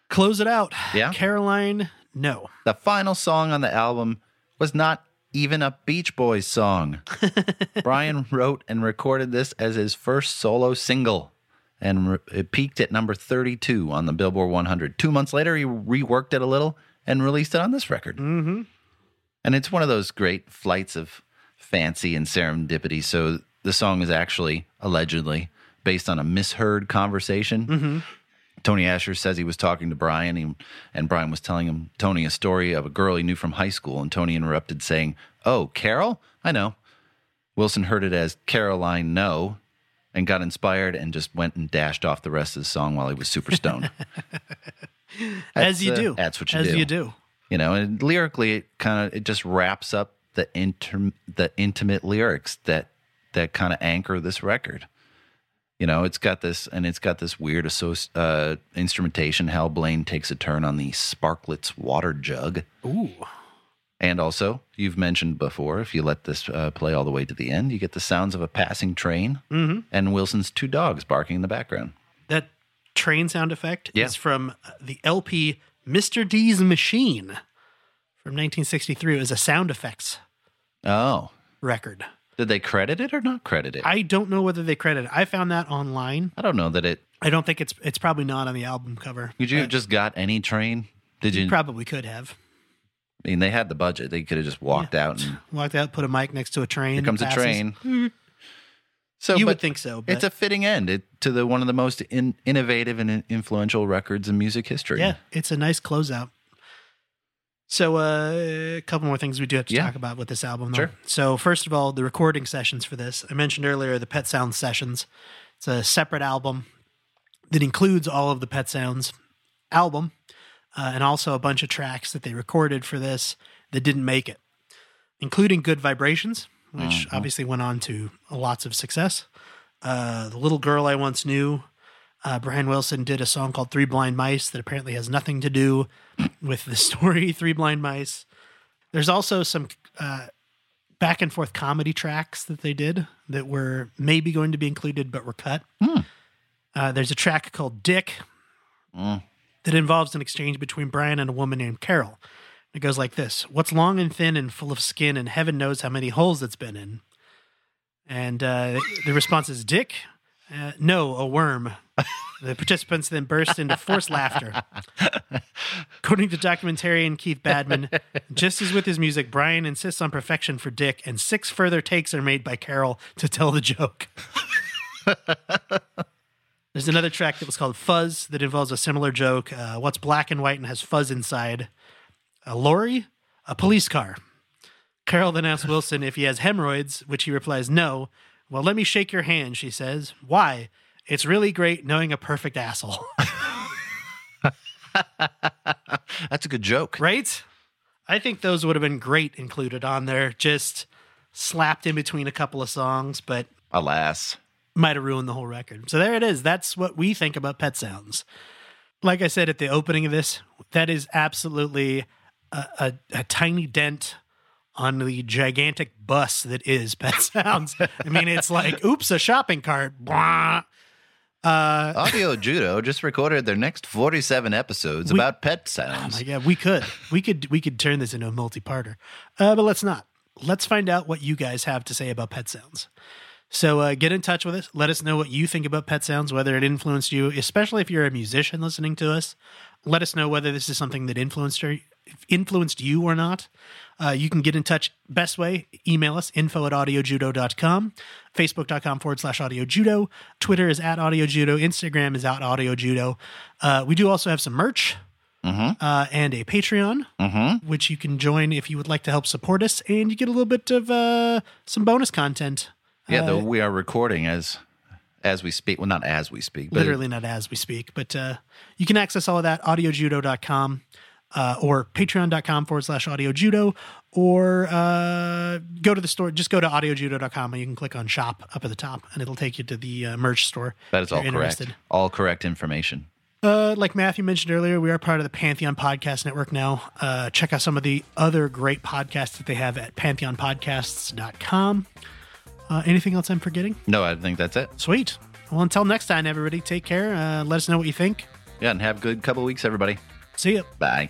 Close it out. Yeah. Caroline, no. The final song on the album was not even a Beach Boys song. [laughs] Brian wrote and recorded this as his first solo single, and it peaked at number 32 on the Billboard 100. Two months later, he reworked it a little and released it on this record. Mm-hmm. And it's one of those great flights of fancy and serendipity. So the song is actually, allegedly, based on a misheard conversation. Tony Asher says he was talking to Brian, he, and Brian was telling him Tony a story of a girl he knew from high school, and Tony interrupted, saying, "Oh, Carol, I know." Wilson heard it as Caroline No, and got inspired and just went and dashed off the rest of the song while he was super stoned. [laughs] As you uh, do. That's what you As do. you do. You know, and lyrically, it kind of it just wraps up the inter, the intimate lyrics that that kind of anchor this record. You know, it's got this, and it's got this weird associ- uh, instrumentation. Hal Blaine takes a turn on the Sparkletts water jug, Ooh. And also you've mentioned before, if you let this uh, play all the way to the end, you get the sounds of a passing train Mm-hmm. and Wilson's two dogs barking in the background. That train sound effect Yeah. is from the LP Mr. D's Machine from 1963. It was a sound effects Oh, record. did they credit it or not credit it? I, don't know whether they credit it. I found that online. I don't know that it. I don't think it's it's probably not on the album cover. Could you have just got any train? Did you? probably could have. I mean, they had the budget. They could have just walked out and [laughs] Walked out, put a mic next to a train. here comes a train. [laughs] So You would think so, but it's a fitting end it, to the one of the most in, innovative and influential records in music history. yeah, it's a nice closeout. So uh, a couple more things we do have to Yeah. talk about with this album. Though. Sure. So first of all, the recording sessions for this. I mentioned earlier the Pet Sounds sessions. It's a separate album that includes all of the Pet Sounds album uh, and also a bunch of tracks that they recorded for this that didn't make it, including Good Vibrations, which obviously went on to lots of success. Uh, the Little Girl I Once Knew. Uh, Brian Wilson did a song called Three Blind Mice that apparently has nothing to do with the [laughs] story Three Blind Mice. There's also some uh, back and forth comedy tracks that they did that were maybe going to be included but were cut. Uh, there's a track called Dick that involves an exchange between Brian and a woman named Carol. It goes like this What's long and thin and full of skin, and heaven knows how many holes it's been in? And uh, the response is Dick? Uh, no, a worm. The participants then burst into forced laughter. According to documentarian Keith Badman, just as with his music, Brian insists on perfection for Dick, and six further takes are made by Carol to tell the joke. [laughs] There's another track that was called Fuzz that involves a similar joke. Uh, what's black and white and has fuzz inside? A lorry? A police car. Carol then asks Wilson if he has hemorrhoids, which he replies, no. Well, let me shake your hand, she says. Why? It's really great knowing a perfect asshole. [laughs] That's a good joke. right? I think those would have been great included on there, just slapped in between a couple of songs, but Alas. Might have ruined the whole record. So there it is. That's what we think about Pet Sounds. Like I said at the opening of this, that is absolutely a, a, a tiny dent on the gigantic bus that is Pet [laughs] Sounds. I mean, it's like, oops, a shopping cart. Blah. Uh, Audio Judo just recorded their next 47 episodes We- about pet Oh sounds. my god, we could, we could, we could turn this into a multi-parter, uh, but let's not. Let's find out what you guys have to say about pet sounds. So uh, get in touch with us. Let us know what you think about pet sounds, whether it influenced you, especially if you're a musician listening to us. Let us know whether this is something that influenced or influenced you or not. Uh, you can get in touch best way email us info at audiojudo.com facebook.com forward slash audiojudo. twitter is at audiojudo. instagram is at audiojudo. uh, we do also have some merch uh, and a Patreon, which you can join if you would like to help support us, and you get a little bit of uh, some bonus content. Yeah, Uh, though we are recording as as we speak. Well, not as we speak, but literally not as we speak, but uh, you can access all of that audiojudo.com uh, or patreon.com forward slash audio judo, or uh, go to the store. Just go to audiojudo.com and you can click on shop up at the top, and it'll take you to the uh, merch store. that is all you're correct. All correct information. Uh, like Matthew mentioned earlier, we are part of the Pantheon Podcast Network now. Uh, check out some of the other great podcasts that they have at pantheonpodcasts.com. Uh, anything else I'm forgetting? No, I think that's it. Sweet. Well, until next time, everybody, take care. Uh, let us know what you think. Yeah, and have a good couple weeks, everybody. See ya. Bye.